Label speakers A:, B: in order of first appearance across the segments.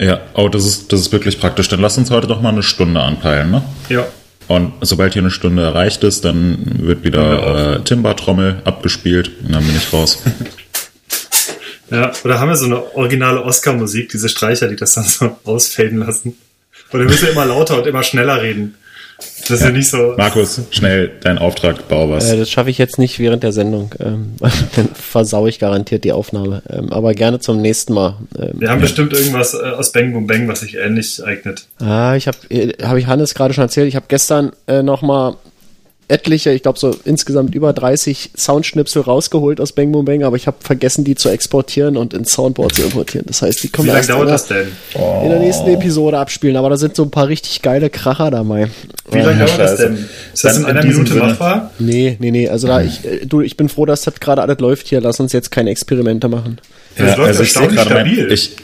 A: Ja, oh, das ist, das ist wirklich praktisch. Dann lass uns heute doch mal eine Stunde anpeilen, ne?
B: Ja.
A: Und sobald hier eine Stunde erreicht ist, dann wird wieder äh, Timber-Trommel abgespielt und dann bin ich raus.
B: ja, oder haben wir so eine originale Oscar-Musik, diese Streicher, die das dann so ausfaden lassen? Oder müssen wir immer lauter und immer schneller reden? Das ist ja, ja nicht so.
A: Markus, schnell dein Auftrag, bau was.
C: Äh, das schaffe ich jetzt nicht während der Sendung. Ähm, dann versaue ich garantiert die Aufnahme. Ähm, aber gerne zum nächsten Mal.
B: Ähm, Wir haben ja. bestimmt irgendwas äh, aus Bang Boom Bang, was sich ähnlich eignet.
C: Ah, ich habe, äh, habe ich Hannes gerade schon erzählt. Ich habe gestern äh, noch mal etliche, ich glaube so insgesamt über 30 Soundschnipsel rausgeholt aus Bang Boom Bang, aber ich habe vergessen, die zu exportieren und ins Soundboard zu importieren. Das heißt, die kommen
B: Wie lange dauert das denn?
C: in der nächsten Episode abspielen, aber da sind so ein paar richtig geile Kracher dabei.
B: Wie lange dauert das denn? Ist das in einer Minute machbar?
C: Nee, nee, nee. Also da, ich, äh, du, ich bin froh, dass das gerade alles läuft hier. Lass uns jetzt keine Experimente machen.
B: Ja, das läuft also erstaunlich stabil.
A: Mein, ich,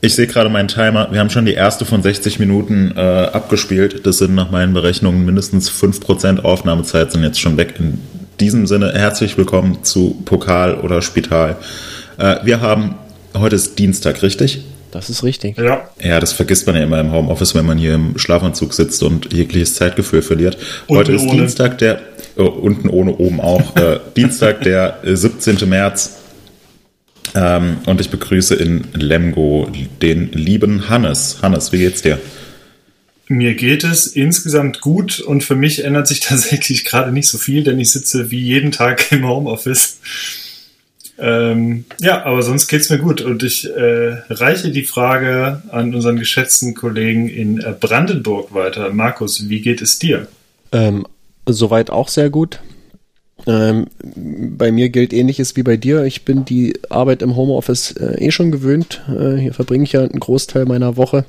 A: ich sehe gerade meinen Timer. Wir haben schon die erste von 60 Minuten äh, abgespielt. Das sind nach meinen Berechnungen mindestens 5% Aufnahmezeit sind jetzt schon weg. In diesem Sinne herzlich willkommen zu Pokal oder Spital. Äh, wir haben, heute ist Dienstag, richtig?
C: Das ist richtig.
B: Ja.
A: Ja, das vergisst man ja immer im Homeoffice, wenn man hier im Schlafanzug sitzt und jegliches Zeitgefühl verliert.
B: Unten
A: heute ist
B: ohne.
A: Dienstag, der, oh, unten ohne, oben auch, äh, Dienstag, der 17. März ähm, und ich begrüße in Lemgo den lieben Hannes. Hannes, wie geht's dir?
B: Mir geht es insgesamt gut und für mich ändert sich tatsächlich gerade nicht so viel, denn ich sitze wie jeden Tag im Homeoffice. Ähm, ja, aber sonst geht's mir gut und ich äh, reiche die Frage an unseren geschätzten Kollegen in äh, Brandenburg weiter. Markus, wie geht es dir?
C: Ähm, soweit auch sehr gut. Ähm, bei mir gilt ähnliches wie bei dir. Ich bin die Arbeit im Homeoffice äh, eh schon gewöhnt. Äh, hier verbringe ich ja einen Großteil meiner Woche.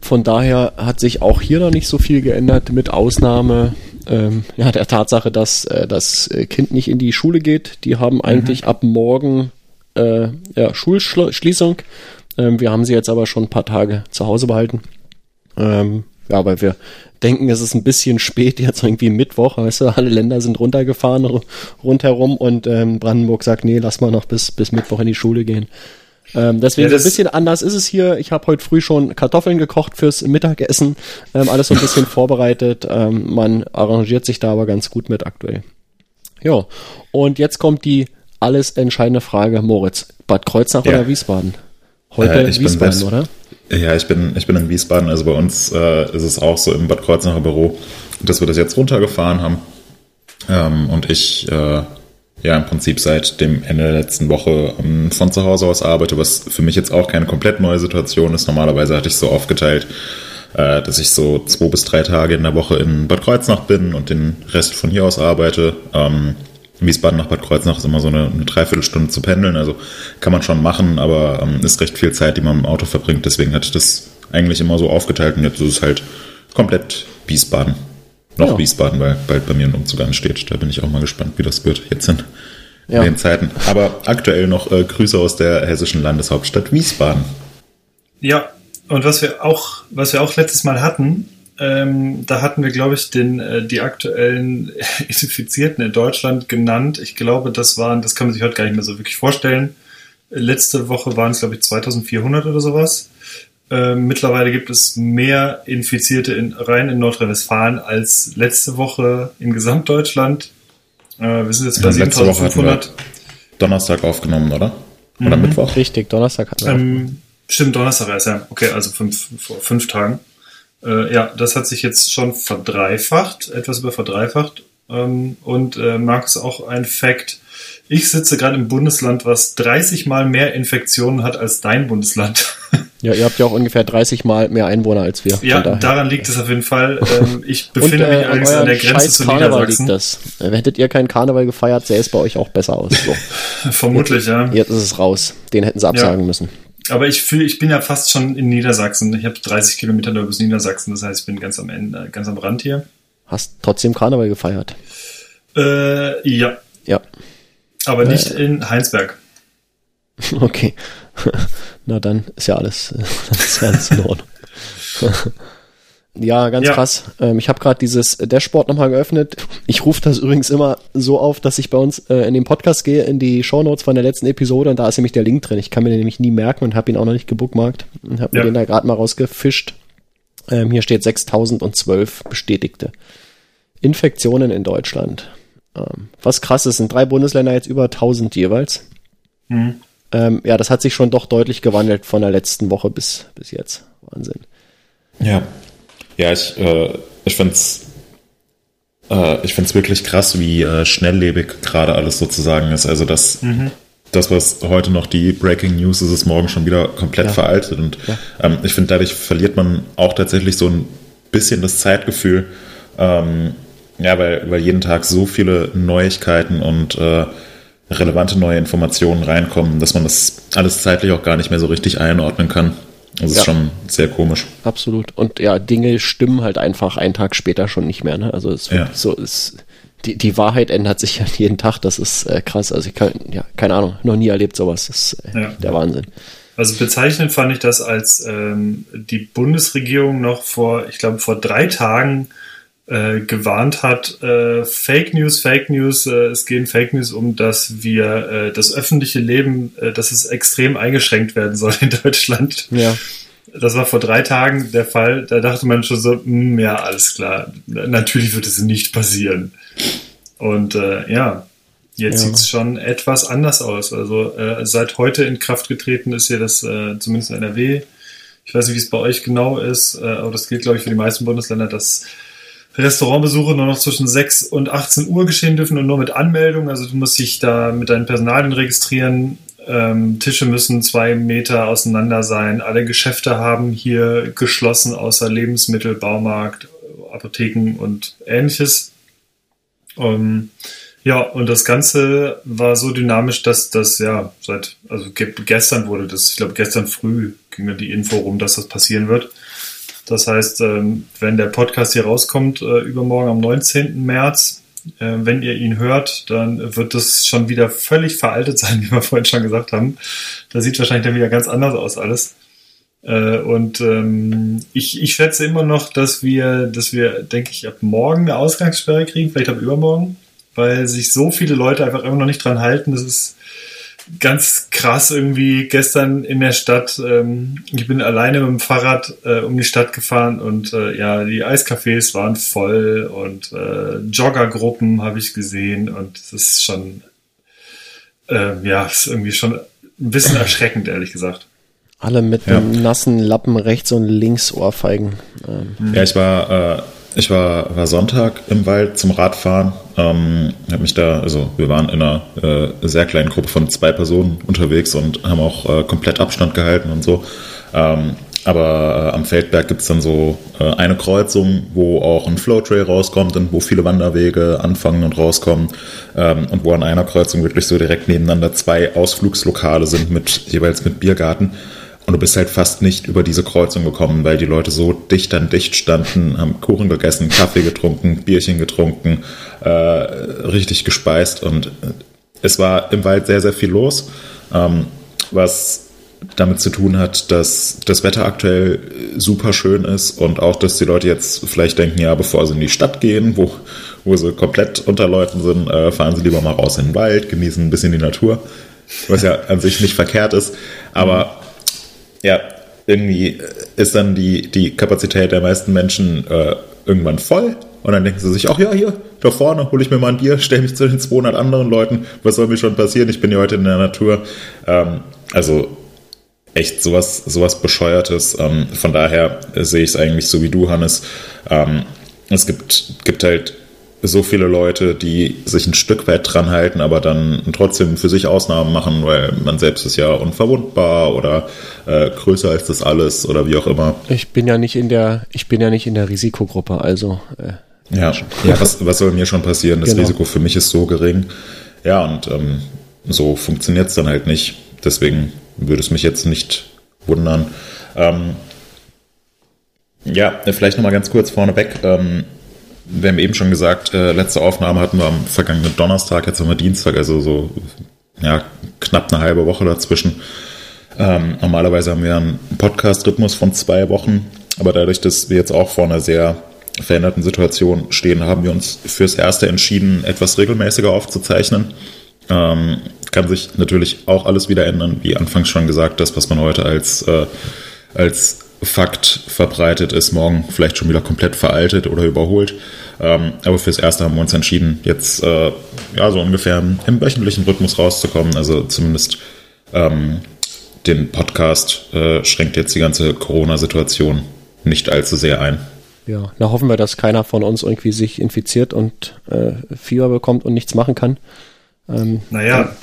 C: Von daher hat sich auch hier noch nicht so viel geändert, mit Ausnahme ähm, ja, der Tatsache, dass äh, das Kind nicht in die Schule geht. Die haben mhm. eigentlich ab morgen äh, ja, Schulschließung. Ähm, wir haben sie jetzt aber schon ein paar Tage zu Hause behalten. Ähm, ja, weil wir denken, es ist ein bisschen spät, jetzt irgendwie Mittwoch, weißt du, alle Länder sind runtergefahren rundherum und ähm, Brandenburg sagt, nee, lass mal noch bis, bis Mittwoch in die Schule gehen. Ähm, deswegen ja, ein bisschen anders ist es hier. Ich habe heute früh schon Kartoffeln gekocht fürs Mittagessen, ähm, alles so ein bisschen vorbereitet. Ähm, man arrangiert sich da aber ganz gut mit aktuell. Ja, und jetzt kommt die alles entscheidende Frage, Moritz. Bad Kreuznach ja. oder Wiesbaden? Heute äh, Wiesbaden, oder?
A: Ja, ich bin, ich bin in Wiesbaden, also bei uns äh, ist es auch so im Bad Kreuznacher Büro, dass wir das jetzt runtergefahren haben. Ähm, und ich äh, ja im Prinzip seit dem Ende der letzten Woche ähm, von zu Hause aus arbeite, was für mich jetzt auch keine komplett neue Situation ist. Normalerweise hatte ich so aufgeteilt, äh, dass ich so zwei bis drei Tage in der Woche in Bad Kreuznach bin und den Rest von hier aus arbeite. Ähm, Wiesbaden nach Bad Kreuznach ist immer so eine, eine Dreiviertelstunde zu pendeln, also kann man schon machen, aber ähm, ist recht viel Zeit, die man im Auto verbringt. Deswegen hatte ich das eigentlich immer so aufgeteilt und jetzt ist es halt komplett Wiesbaden. Noch ja. Wiesbaden, weil bald bei mir ein Umzug ansteht. Da bin ich auch mal gespannt, wie das wird jetzt in ja. den Zeiten. Aber aktuell noch äh, Grüße aus der hessischen Landeshauptstadt Wiesbaden.
B: Ja, und was wir auch, was wir auch letztes Mal hatten, ähm, da hatten wir, glaube ich, den, äh, die aktuellen Infizierten in Deutschland genannt. Ich glaube, das waren, das kann man sich heute gar nicht mehr so wirklich vorstellen. Letzte Woche waren es, glaube ich, 2400 oder sowas. Ähm, mittlerweile gibt es mehr Infizierte in, rein in Nordrhein-Westfalen als letzte Woche in Gesamtdeutschland. Äh, wir sind jetzt bei 7500.
A: Donnerstag aufgenommen, oder? Oder
C: mhm. Mittwoch? Richtig, Donnerstag hatten wir.
B: Ähm, stimmt, Donnerstag ist ja. Okay, also fünf, vor fünf Tagen. Äh, ja, das hat sich jetzt schon verdreifacht, etwas über verdreifacht. Ähm, und äh, Markus auch ein Fakt. Ich sitze gerade im Bundesland, was 30 mal mehr Infektionen hat als dein Bundesland.
C: Ja, ihr habt ja auch ungefähr 30 mal mehr Einwohner als wir.
B: Ja, daran liegt es auf jeden Fall. Ähm, ich befinde und, äh, mich allerdings an der Grenze zu
C: Karneval
B: Niedersachsen.
C: Liegt das. Äh, hättet ihr keinen Karneval gefeiert, sähe es bei euch auch besser aus. So.
B: Vermutlich,
C: jetzt,
B: ja.
C: Jetzt ist es raus. Den hätten sie absagen
B: ja.
C: müssen.
B: Aber ich fühle, ich bin ja fast schon in Niedersachsen. Ich habe 30 Kilometer nur bis Niedersachsen, das heißt, ich bin ganz am Ende, ganz am Rand hier.
C: Hast trotzdem Karneval gefeiert?
B: Äh, ja.
C: Ja.
B: Aber äh, nicht in Heinsberg.
C: Okay. Na dann ist ja alles, ist ja alles in Ordnung. Ja, ganz
B: Ja.
C: krass. Ähm, ich habe gerade dieses Dashboard nochmal geöffnet. Ich rufe das übrigens immer so auf, dass ich bei uns äh, in den Podcast gehe, in die Shownotes von der letzten Episode und da ist nämlich der Link drin. Ich kann mir den nämlich nie merken und habe ihn auch noch nicht gebookmarkt und habe
B: Ja.
C: mir den da gerade mal rausgefischt. Ähm, hier steht 6012 bestätigte Infektionen in Deutschland. Ähm, was krass ist, sind drei Bundesländer jetzt über 1000 jeweils.
B: Mhm.
C: Ähm, ja, das hat sich schon doch deutlich gewandelt von der letzten Woche bis, bis jetzt. Wahnsinn.
A: Ja. Ja, ich, äh, ich find's, äh, ich find's wirklich krass, wie äh, schnelllebig gerade alles sozusagen ist. Also das, das, was heute noch die Breaking News ist, ist morgen schon wieder komplett
C: Ja.
A: veraltet. Und
C: Ja.
A: ähm, ich finde, dadurch verliert man auch tatsächlich so ein bisschen das Zeitgefühl. Ähm, ja, weil, weil jeden Tag so viele Neuigkeiten und äh, relevante neue Informationen reinkommen, dass man das alles zeitlich auch gar nicht mehr so richtig einordnen kann. Das
C: Ja.
A: ist schon sehr komisch.
C: Absolut. Und ja, Dinge stimmen halt einfach einen Tag später schon nicht mehr. Ne? Also es ist
A: Ja.
C: so, es, die, die Wahrheit ändert sich ja jeden Tag. Das ist äh, krass. Also ich kann, ja, keine Ahnung, noch nie erlebt sowas. Das ist äh,
B: Ja.
C: der Wahnsinn.
B: Also bezeichnend fand ich das, als ähm, die Bundesregierung noch vor, ich glaube, vor drei Tagen äh, gewarnt hat, äh, Fake News, Fake News, äh, es gehen Fake News um, dass wir äh, das öffentliche Leben, äh, dass es extrem eingeschränkt werden soll in Deutschland.
C: Ja.
B: Das war vor drei Tagen der Fall. Da dachte man schon so, hm, ja, alles klar. Natürlich wird es nicht passieren. Und äh, ja, jetzt
C: Ja.
B: sieht es schon etwas anders aus. Also seit heute in Kraft getreten ist hier das, zumindest in NRW. Ich weiß nicht, wie es bei euch genau ist, aber das gilt, glaube ich, für die meisten Bundesländer, dass Restaurantbesuche nur noch zwischen 6 und 18 Uhr geschehen dürfen und nur mit Anmeldung. Also du musst dich da mit deinen Personalien registrieren. Ähm, Tische müssen zwei Meter auseinander sein. Alle Geschäfte haben hier geschlossen, außer Lebensmittel, Baumarkt, Apotheken und ähnliches. Ähm, ja, und das Ganze war so dynamisch, dass das ja seit, also ge gestern wurde das, ich glaube gestern früh ging da die Info rum, dass das passieren wird. Das heißt, ähm, wenn der Podcast hier rauskommt, äh, übermorgen am 19. März, äh, wenn ihr ihn hört, dann wird das schon wieder völlig veraltet sein, wie wir vorhin schon gesagt haben. Da sieht wahrscheinlich dann wieder ganz anders aus alles. Äh, und ähm, ich, ich schätze immer noch, dass wir, dass wir, denke ich, ab morgen eine Ausgangssperre kriegen, vielleicht ab übermorgen, weil sich so viele Leute einfach immer noch nicht dran halten. Das ist ganz krass irgendwie gestern in der Stadt. Ähm, ich bin alleine mit dem Fahrrad äh, um die Stadt gefahren und äh, ja, die Eiscafés waren voll und äh, Joggergruppen habe ich gesehen und es ist schon, äh, ja, ist irgendwie schon ein bisschen erschreckend, ehrlich gesagt.
C: Alle mit
A: Ja.
C: einem nassen Lappen rechts und links Ohrfeigen. Ähm,
A: Ja, ich war, äh, ich war, war Sonntag im Wald zum Radfahren. Ähm, hab mich da, also wir waren in einer äh, sehr kleinen Gruppe von zwei Personen unterwegs und haben auch äh, komplett Abstand gehalten und so. Ähm, aber äh, am Feldberg gibt's dann so äh, eine Kreuzung, wo auch ein Flowtrail rauskommt und wo viele Wanderwege anfangen und rauskommen. Ähm, und wo an einer Kreuzung wirklich so direkt nebeneinander zwei Ausflugslokale sind mit jeweils mit Biergarten. Und du bist halt fast nicht über diese Kreuzung gekommen, weil die Leute so dicht an dicht standen, haben Kuchen gegessen, Kaffee getrunken, Bierchen getrunken, äh, richtig gespeist. Und es war im Wald sehr, sehr viel los, ähm, was damit zu tun hat, dass das Wetter aktuell super schön ist und auch, dass die Leute jetzt vielleicht denken, ja, bevor sie in die Stadt gehen, wo, wo sie komplett unter Leuten sind, äh, fahren sie lieber mal raus in den Wald, genießen ein bisschen die Natur, was ja an sich nicht verkehrt ist. Aber ja, irgendwie ist dann die, die Kapazität der meisten Menschen äh, irgendwann voll. Und dann denken sie sich, ach ja, hier, da vorne hole ich mir mal ein Bier, stelle mich zu den 200 anderen Leuten. Was soll mir schon passieren? Ich bin ja heute in der Natur. Ähm, also echt sowas, sowas Bescheuertes. Ähm, von daher sehe ich es eigentlich so wie du, Hannes. Ähm, es gibt, gibt halt so viele Leute, die sich ein Stück weit dran halten, aber dann trotzdem für sich Ausnahmen machen, weil man selbst ist ja unverwundbar oder äh, größer als das alles oder wie auch immer.
C: ich bin ja nicht in der, ich bin ja nicht in der Risikogruppe, also äh,
A: Ja, ja was, was soll mir schon passieren? Das
C: Genau.
A: Risiko für mich ist so gering. Ja, und ähm, so funktioniert es dann halt nicht. Deswegen würde es mich jetzt nicht wundern. Ähm, ja, vielleicht nochmal ganz kurz vorneweg. Ähm, wir haben eben schon gesagt, äh, letzte Aufnahme hatten wir am vergangenen Donnerstag, jetzt haben wir Dienstag, also so ja, knapp eine halbe Woche dazwischen. Ähm, normalerweise haben wir einen Podcast-Rhythmus von zwei Wochen. aber dadurch, dass wir jetzt auch vor einer sehr veränderten Situation stehen, haben wir uns fürs Erste entschieden, etwas regelmäßiger aufzuzeichnen. Ähm, kann sich natürlich auch alles wieder ändern, wie anfangs schon gesagt, das, was man heute als, äh, als Fakt verbreitet ist, morgen vielleicht schon wieder komplett veraltet oder überholt. Ähm, aber fürs Erste haben wir uns entschieden, jetzt äh, ja so ungefähr im wöchentlichen Rhythmus rauszukommen. Also zumindest ähm, den Podcast äh, schränkt jetzt die ganze Corona-Situation nicht allzu sehr ein.
C: Ja, da hoffen wir, dass keiner von uns irgendwie sich infiziert und äh, Fieber bekommt und nichts machen kann.
B: Ähm, naja,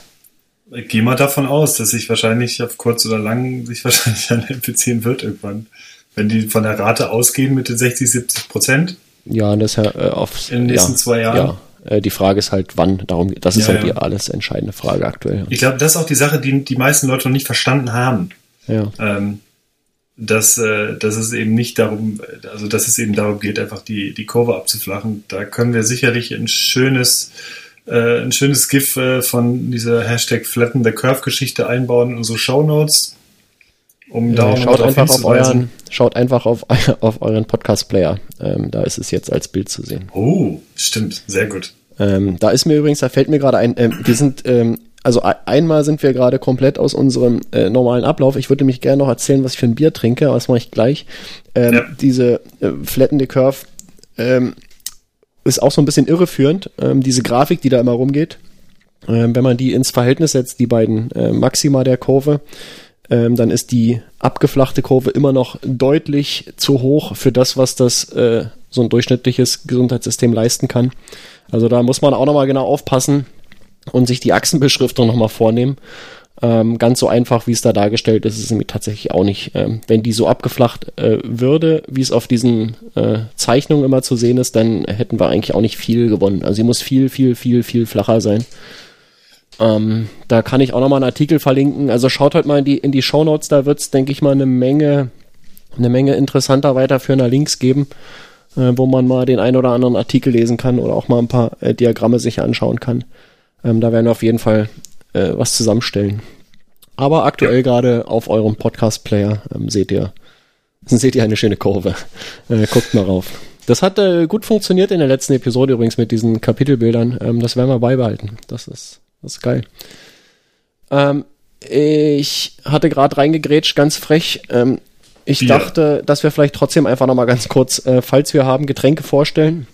B: ich gehe mal davon aus, dass sich wahrscheinlich auf kurz oder lang sich wahrscheinlich einer infizieren wird irgendwann. Wenn die von der Rate ausgehen mit den 60, 70 Prozent.
C: Ja, das ja äh, auf,
B: in den nächsten ja, zwei Jahren.
C: Ja, äh, die Frage ist halt, wann. Darum, das ist ja, halt die alles entscheidende Frage aktuell.
B: Ich glaube, das ist auch die Sache, die die meisten Leute noch nicht verstanden haben.
C: Ja.
B: Ähm, dass, äh, dass es eben nicht darum, also dass es eben darum geht, einfach die, die Kurve abzuflachen. Da können wir sicherlich ein schönes, äh, ein schönes GIF äh, von dieser Hashtag Flatten the Curve Geschichte einbauen in unsere Show Notes.
C: Um ja, da schaut einfach auf euren, schaut einfach auf, auf euren Podcast-Player. Ähm, da ist es jetzt als Bild zu sehen.
B: Oh, stimmt, sehr gut.
C: Ähm, da ist mir übrigens, da fällt mir gerade ein, ähm, wir sind, ähm, also einmal sind wir gerade komplett aus unserem äh, normalen Ablauf. Ich würde mich gerne noch erzählen, was ich für ein Bier trinke, aber das mache ich gleich. Ähm, ja. Diese äh, Flatten the Curve ähm, ist auch so ein bisschen irreführend. Ähm, diese Grafik, die da immer rumgeht, ähm, wenn man die ins Verhältnis setzt, die beiden äh, Maxima der Kurve, ähm, dann ist die abgeflachte Kurve immer noch deutlich zu hoch für das, was das äh, so ein durchschnittliches Gesundheitssystem leisten kann. Also da muss man auch nochmal genau aufpassen und sich die Achsenbeschriftung nochmal vornehmen. Ähm, ganz so einfach, wie es da dargestellt ist, ist es nämlich tatsächlich auch nicht. Ähm, wenn die so abgeflacht äh, würde, wie es auf diesen äh, Zeichnungen immer zu sehen ist, dann hätten wir eigentlich auch nicht viel gewonnen. Also sie muss viel, viel, viel, viel flacher sein. Ähm, da kann ich auch nochmal einen Artikel verlinken. Also schaut halt mal in die, in die Show Notes, da wird es, denke ich mal, eine Menge, eine Menge interessanter weiterführender Links geben, äh, wo man mal den ein oder anderen Artikel lesen kann oder auch mal ein paar äh, Diagramme sich anschauen kann. Ähm, da werden wir auf jeden Fall äh, was zusammenstellen. Aber aktuell ja. gerade auf eurem Podcast-Player ähm, seht ihr, seht ihr eine schöne Kurve. Äh, guckt mal rauf. Das hat äh, gut funktioniert in der letzten Episode übrigens mit diesen Kapitelbildern. Ähm, das werden wir beibehalten. Das ist das ist geil. Ähm, ich hatte gerade reingegrätscht, ganz frech. Ähm, ich ja. dachte, dass wir vielleicht trotzdem einfach nochmal ganz kurz, äh, falls wir haben, Getränke vorstellen.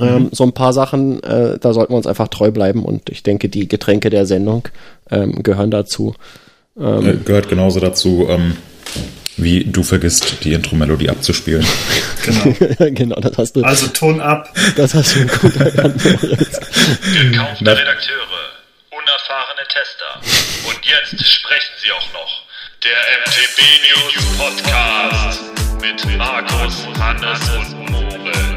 C: Ähm, mhm. So ein paar Sachen, äh, da sollten wir uns einfach treu bleiben und ich denke, die Getränke der Sendung ähm, gehören dazu.
A: Ähm, äh, gehört genauso dazu, ähm, wie du vergisst, die Intro-Melodie abzuspielen.
B: Genau.
C: genau, das hast du.
B: Also Ton ab.
C: Das hast du gut erkannt.
D: Gekaufte Redakteure unerfahrene Tester. Und jetzt sprechen sie auch noch. Der MTB News Podcast mit Markus, Hannes und Moritz.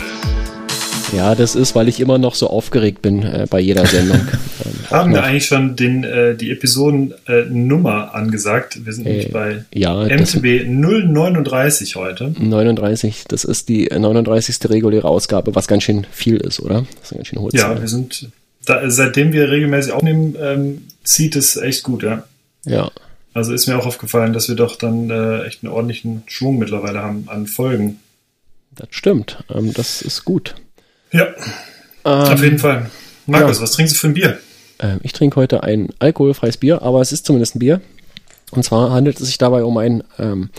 C: Ja, das ist, weil ich immer noch so aufgeregt bin äh, bei jeder Sendung.
B: Ähm, Haben wir eigentlich schon den, äh, die Episodennummer äh, angesagt? Wir sind äh, nämlich bei
C: ja,
B: MTB 039 heute.
C: 39, das ist die 39. reguläre Ausgabe, was ganz schön viel ist, oder? Das ist
B: ganz schön hohe Ja, wir sind da, seitdem wir regelmäßig aufnehmen, ähm, zieht es echt gut, ja.
C: Ja.
B: Also ist mir auch aufgefallen, dass wir doch dann äh, echt einen ordentlichen Schwung mittlerweile haben an Folgen.
C: Das stimmt. Ähm, das ist gut.
B: Ja. Ähm, auf jeden Fall. Markus, ja. was trinkst du für ein Bier?
C: Ähm, ich trinke heute ein alkoholfreies Bier, aber es ist zumindest ein Bier. Und zwar handelt es sich dabei um ein ähm,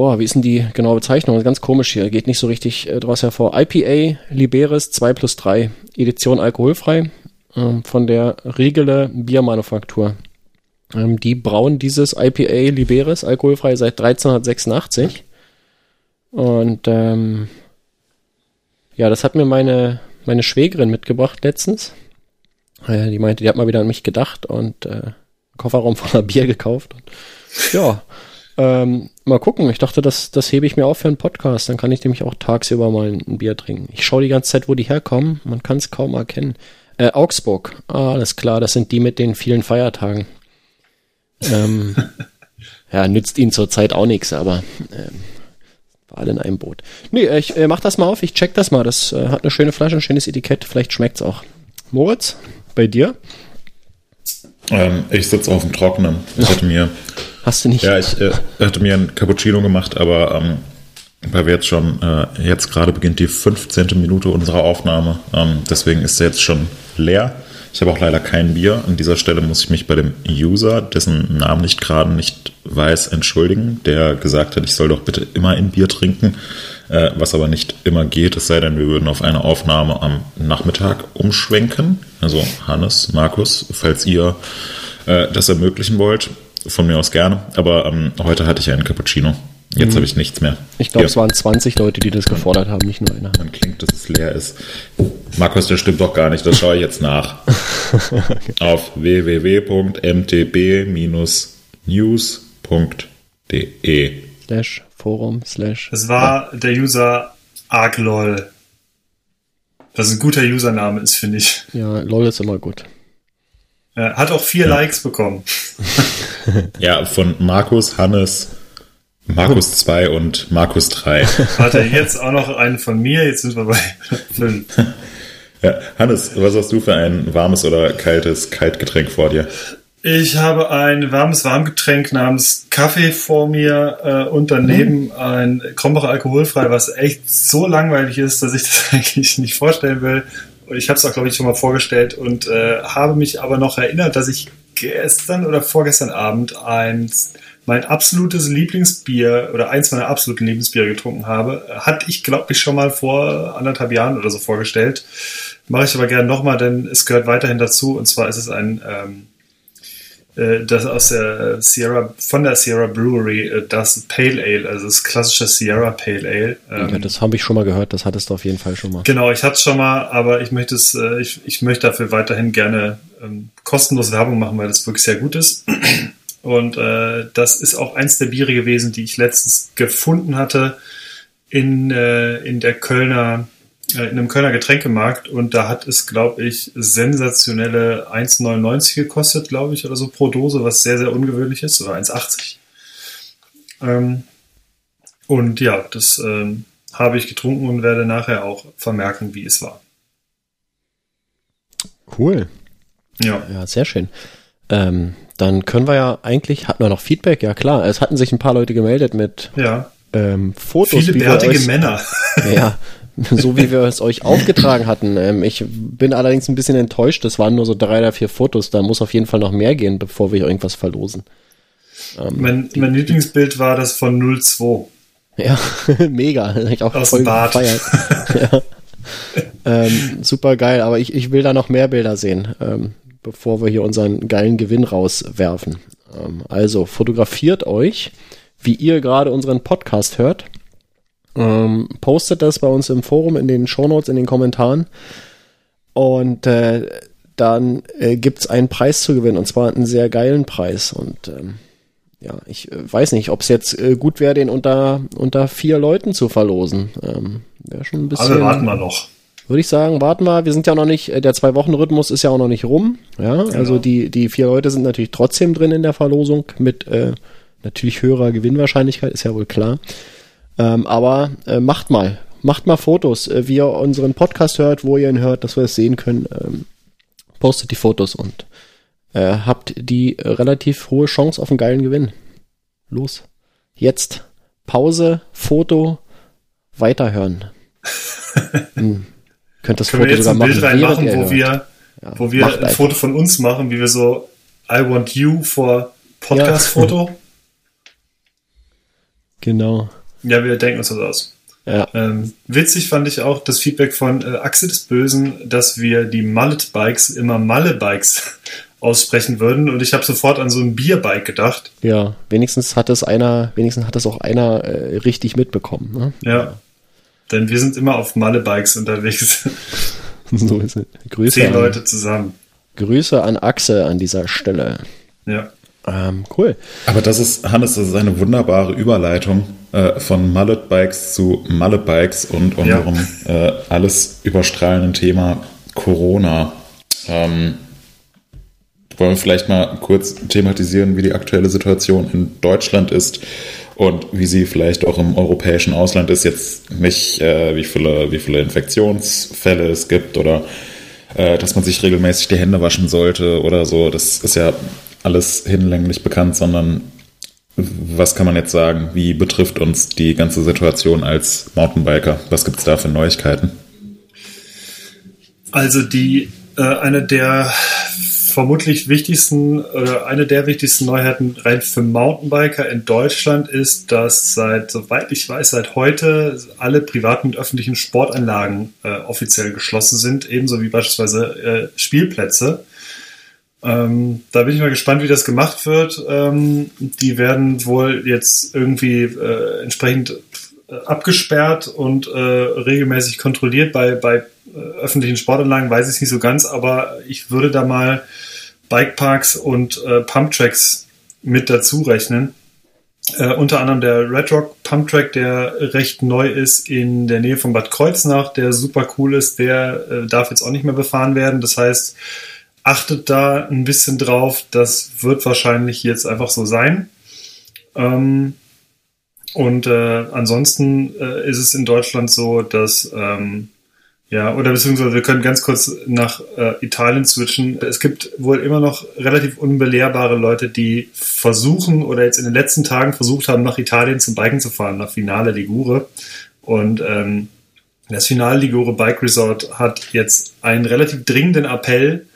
C: boah, wie ist denn die genaue Bezeichnung? Das ist ganz komisch hier, geht nicht so richtig äh, daraus hervor. IPA Liberis 2 plus 3, Edition alkoholfrei, ähm, von der Riegele Biermanufaktur. Ähm, die brauen dieses IPA Liberis alkoholfrei seit 1386. Und ähm, ja, das hat mir meine, meine Schwägerin mitgebracht letztens. Äh, die meinte, die hat mal wieder an mich gedacht und äh, Kofferraum voller Bier gekauft. Ja, ähm, mal gucken. Ich dachte, das, das hebe ich mir auf für einen Podcast. Dann kann ich nämlich auch tagsüber mal ein, Bier trinken. Ich schaue die ganze Zeit, wo die herkommen. Man kann es kaum erkennen. Äh, Augsburg. Ah, alles klar. Das sind die mit den vielen Feiertagen. Ähm, ja, nützt ihnen zurzeit auch nichts, aber ähm, war alle in einem Boot. Nee, ich äh, mach das mal auf. Ich check das mal. Das äh, hat eine schöne Flasche, ein schönes Etikett. Vielleicht schmeckt's auch. Moritz, bei dir?
A: Ähm, ich sitze auf dem Trockenen. Ich hatte mir
C: Hast du nicht?
A: Ja, ich äh, hatte mir ein Cappuccino gemacht, aber ähm, weil wir jetzt schon, äh, jetzt gerade beginnt die 15. Minute unserer Aufnahme. Ähm, deswegen ist er jetzt schon leer. Ich habe auch leider kein Bier. An dieser Stelle muss ich mich bei dem User, dessen Namen ich gerade nicht weiß, entschuldigen, der gesagt hat, ich soll doch bitte immer ein Bier trinken, äh, was aber nicht immer geht, es sei denn, wir würden auf eine Aufnahme am Nachmittag umschwenken. Also Hannes, Markus, falls ihr äh, das ermöglichen wollt, von mir aus gerne. Aber ähm, heute hatte ich einen Cappuccino. Jetzt mhm. habe ich nichts mehr.
C: Ich glaube, es waren 20 Leute, die das gefordert haben, nicht nur einer.
A: Man klingt, dass es leer ist. Markus, das stimmt doch gar nicht. Das schaue ich jetzt nach. okay. Auf www.mtb-news.de
C: Slash Forum slash.
B: Es war ja. der User arglol. Was ein guter Username ist, finde ich.
C: Ja, lol ist immer gut.
B: Hat auch vier ja. Likes bekommen.
A: ja, von Markus, Hannes, Markus 2 und Markus 3.
B: Warte, jetzt auch noch einen von mir, jetzt sind wir bei 5.
A: Ja, Hannes, was hast du für ein warmes oder kaltes Kaltgetränk vor dir?
B: Ich habe ein warmes Warmgetränk namens Kaffee vor mir äh, und daneben mhm. ein Krombacher alkoholfrei, was echt so langweilig ist, dass ich das eigentlich nicht vorstellen will. Ich habe es auch, glaube ich, schon mal vorgestellt und äh, habe mich aber noch erinnert, dass ich gestern oder vorgestern Abend eins mein absolutes Lieblingsbier oder eins meiner absoluten Lieblingsbiere getrunken habe, hatte ich, glaube ich, schon mal vor anderthalb Jahren oder so vorgestellt. Mache ich aber gerne nochmal, denn es gehört weiterhin dazu. Und zwar ist es ein ähm, äh, das aus der Sierra, von der Sierra Brewery, äh, das Pale Ale, also das klassische Sierra Pale Ale.
C: Ähm, ja, das habe ich schon mal gehört, das hattest du auf jeden Fall schon mal.
B: Genau, ich hatte es schon mal, aber ich möchte es, äh, ich, ich möchte dafür weiterhin gerne ähm, kostenlos Werbung machen, weil das wirklich sehr gut ist. Und äh, das ist auch eins der Biere gewesen, die ich letztens gefunden hatte in, äh, in der Kölner, äh, in einem Kölner Getränkemarkt. Und da hat es, glaube ich, sensationelle 1,99 gekostet, glaube ich, oder so pro Dose, was sehr, sehr ungewöhnlich ist, oder 1,80. Ähm, und ja, das ähm, habe ich getrunken und werde nachher auch vermerken, wie es war.
C: Cool. Ja. Ja, sehr schön. Ähm, dann können wir ja eigentlich, hatten wir noch Feedback? Ja klar, es hatten sich ein paar Leute gemeldet mit
B: ja.
C: ähm, Fotos.
B: Viele bärtige euch, Männer.
C: Ja, so wie wir es euch aufgetragen hatten. Ähm, ich bin allerdings ein bisschen enttäuscht, das waren nur so drei oder vier Fotos, da muss auf jeden Fall noch mehr gehen, bevor wir irgendwas verlosen.
B: Ähm, mein, mein Lieblingsbild war das von 02.
C: Ja, mega. Ich auch
B: Aus voll Bad. gefeiert. ja.
C: ähm, super geil, aber ich, ich will da noch mehr Bilder sehen. Ähm, bevor wir hier unseren geilen Gewinn rauswerfen. Ähm, also fotografiert euch, wie ihr gerade unseren Podcast hört. Ähm, postet das bei uns im Forum, in den Shownotes, in den Kommentaren. Und äh, dann äh, gibt es einen Preis zu gewinnen, und zwar einen sehr geilen Preis. Und ähm, ja, ich äh, weiß nicht, ob es jetzt äh, gut wäre, den unter, unter vier Leuten zu verlosen. Ähm, wäre schon ein bisschen.
B: Aber warten wir noch
C: würde ich sagen, warten wir. Wir sind ja noch nicht, äh, der Zwei-Wochen-Rhythmus ist ja auch noch nicht rum. Ja, genau. also die, die vier Leute sind natürlich trotzdem drin in der Verlosung mit äh, natürlich höherer Gewinnwahrscheinlichkeit, ist ja wohl klar. Ähm, aber äh, macht mal, macht mal Fotos, äh, wie ihr unseren Podcast hört, wo ihr ihn hört, dass wir es sehen können. Ähm, postet die Fotos und äh, habt die relativ hohe Chance auf einen geilen Gewinn. Los. Jetzt Pause, Foto, weiterhören. hm. Könnt das
B: Können Foto wir jetzt ein Bild reinmachen, wo wir, ja, wo wir ein einfach. Foto von uns machen, wie wir so I want you for Podcast-Foto. Ja.
C: genau.
B: Ja, wir denken uns das aus. Ja. Ähm, witzig fand ich auch das Feedback von äh, Axel des Bösen, dass wir die Mallet-Bikes immer Malle-Bikes aussprechen würden und ich habe sofort an so ein Bierbike gedacht.
C: Ja, wenigstens hat es einer, wenigstens hat es auch einer äh, richtig mitbekommen. Ne?
B: Ja. Denn wir sind immer auf Malle-Bikes unterwegs.
C: so ist es.
B: Grüße Zehn an, Leute zusammen.
C: Grüße an Axel an dieser Stelle.
B: Ja.
C: Ähm, cool.
A: Aber das ist, Hannes, das ist eine wunderbare Überleitung äh, von Mallet Bikes zu Mallet Bikes und unserem ja. äh, alles überstrahlenden Thema Corona. Ähm, wollen wir vielleicht mal kurz thematisieren, wie die aktuelle Situation in Deutschland ist und wie sie vielleicht auch im europäischen Ausland ist. Jetzt nicht, äh, wie, viele, wie viele Infektionsfälle es gibt oder äh, dass man sich regelmäßig die Hände waschen sollte oder so. Das ist ja alles hinlänglich bekannt, sondern was kann man jetzt sagen? Wie betrifft uns die ganze Situation als Mountainbiker? Was gibt es da für Neuigkeiten?
B: Also die äh, eine der vermutlich wichtigsten oder eine der wichtigsten Neuheiten rein für Mountainbiker in Deutschland ist, dass seit, soweit ich weiß, seit heute alle privaten und öffentlichen Sportanlagen äh, offiziell geschlossen sind, ebenso wie beispielsweise äh, Spielplätze. Ähm, da bin ich mal gespannt, wie das gemacht wird. Ähm, die werden wohl jetzt irgendwie äh, entsprechend äh, abgesperrt und äh, regelmäßig kontrolliert. Bei, bei äh, öffentlichen Sportanlagen weiß ich nicht so ganz, aber ich würde da mal Bikeparks und äh, Pumptracks mit dazu rechnen. Äh, unter anderem der Red Rock Pumptrack, der recht neu ist in der Nähe von Bad Kreuznach, der super cool ist, der äh, darf jetzt auch nicht mehr befahren werden. Das heißt, achtet da ein bisschen drauf. Das wird wahrscheinlich jetzt einfach so sein. Ähm, und äh, ansonsten äh, ist es in Deutschland so, dass ähm, ja, oder beziehungsweise wir können ganz kurz nach äh, Italien switchen. Es gibt wohl immer noch relativ unbelehrbare Leute, die versuchen oder jetzt in den letzten Tagen versucht haben, nach Italien zum Biken zu fahren, nach Finale Ligure. Und ähm, das Finale Ligure Bike Resort hat jetzt einen relativ dringenden Appell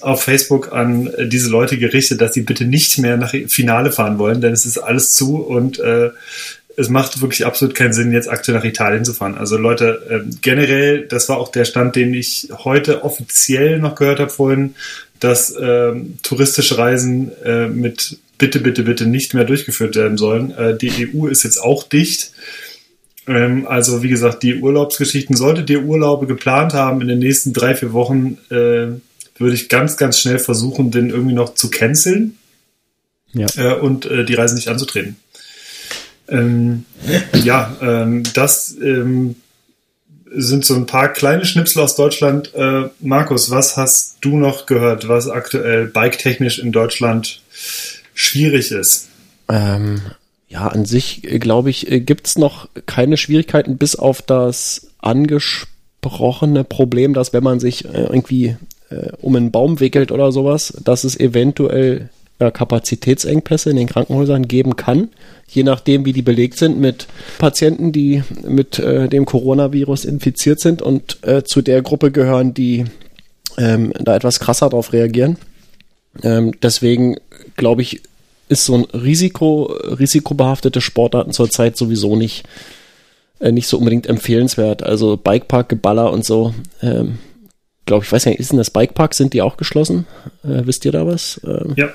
B: auf Facebook an diese Leute gerichtet, dass sie bitte nicht mehr nach Finale fahren wollen, denn es ist alles zu und äh, es macht wirklich absolut keinen Sinn, jetzt aktuell nach Italien zu fahren. Also Leute, äh, generell, das war auch der Stand, den ich heute offiziell noch gehört habe vorhin, dass äh, touristische Reisen äh, mit bitte, bitte, bitte nicht mehr durchgeführt werden sollen. Äh, die EU ist jetzt auch dicht. Ähm, also wie gesagt, die Urlaubsgeschichten, solltet ihr Urlaube geplant haben in den nächsten drei, vier Wochen, äh, würde ich ganz, ganz schnell versuchen, den irgendwie noch zu canceln ja. äh, und äh, die Reise nicht anzutreten. Ähm, ja, ähm, das ähm, sind so ein paar kleine Schnipsel aus Deutschland. Äh, Markus, was hast du noch gehört, was aktuell biketechnisch in Deutschland schwierig ist?
C: Ähm, ja, an sich, äh, glaube ich, äh, gibt es noch keine Schwierigkeiten bis auf das angesprochene Problem, dass wenn man sich äh, irgendwie äh, um einen Baum wickelt oder sowas, dass es eventuell ja, Kapazitätsengpässe in den Krankenhäusern geben kann, je nachdem, wie die belegt sind mit Patienten, die mit äh, dem Coronavirus infiziert sind und äh, zu der Gruppe gehören, die ähm, da etwas krasser darauf reagieren. Ähm, deswegen glaube ich, ist so ein Risiko, risikobehaftete Sportarten zurzeit sowieso nicht, äh, nicht so unbedingt empfehlenswert. Also Bikepark, Geballer und so, ähm, glaube ich, weiß nicht, ist denn das Bikepark, sind die auch geschlossen? Äh, wisst ihr da was?
A: Ähm, ja.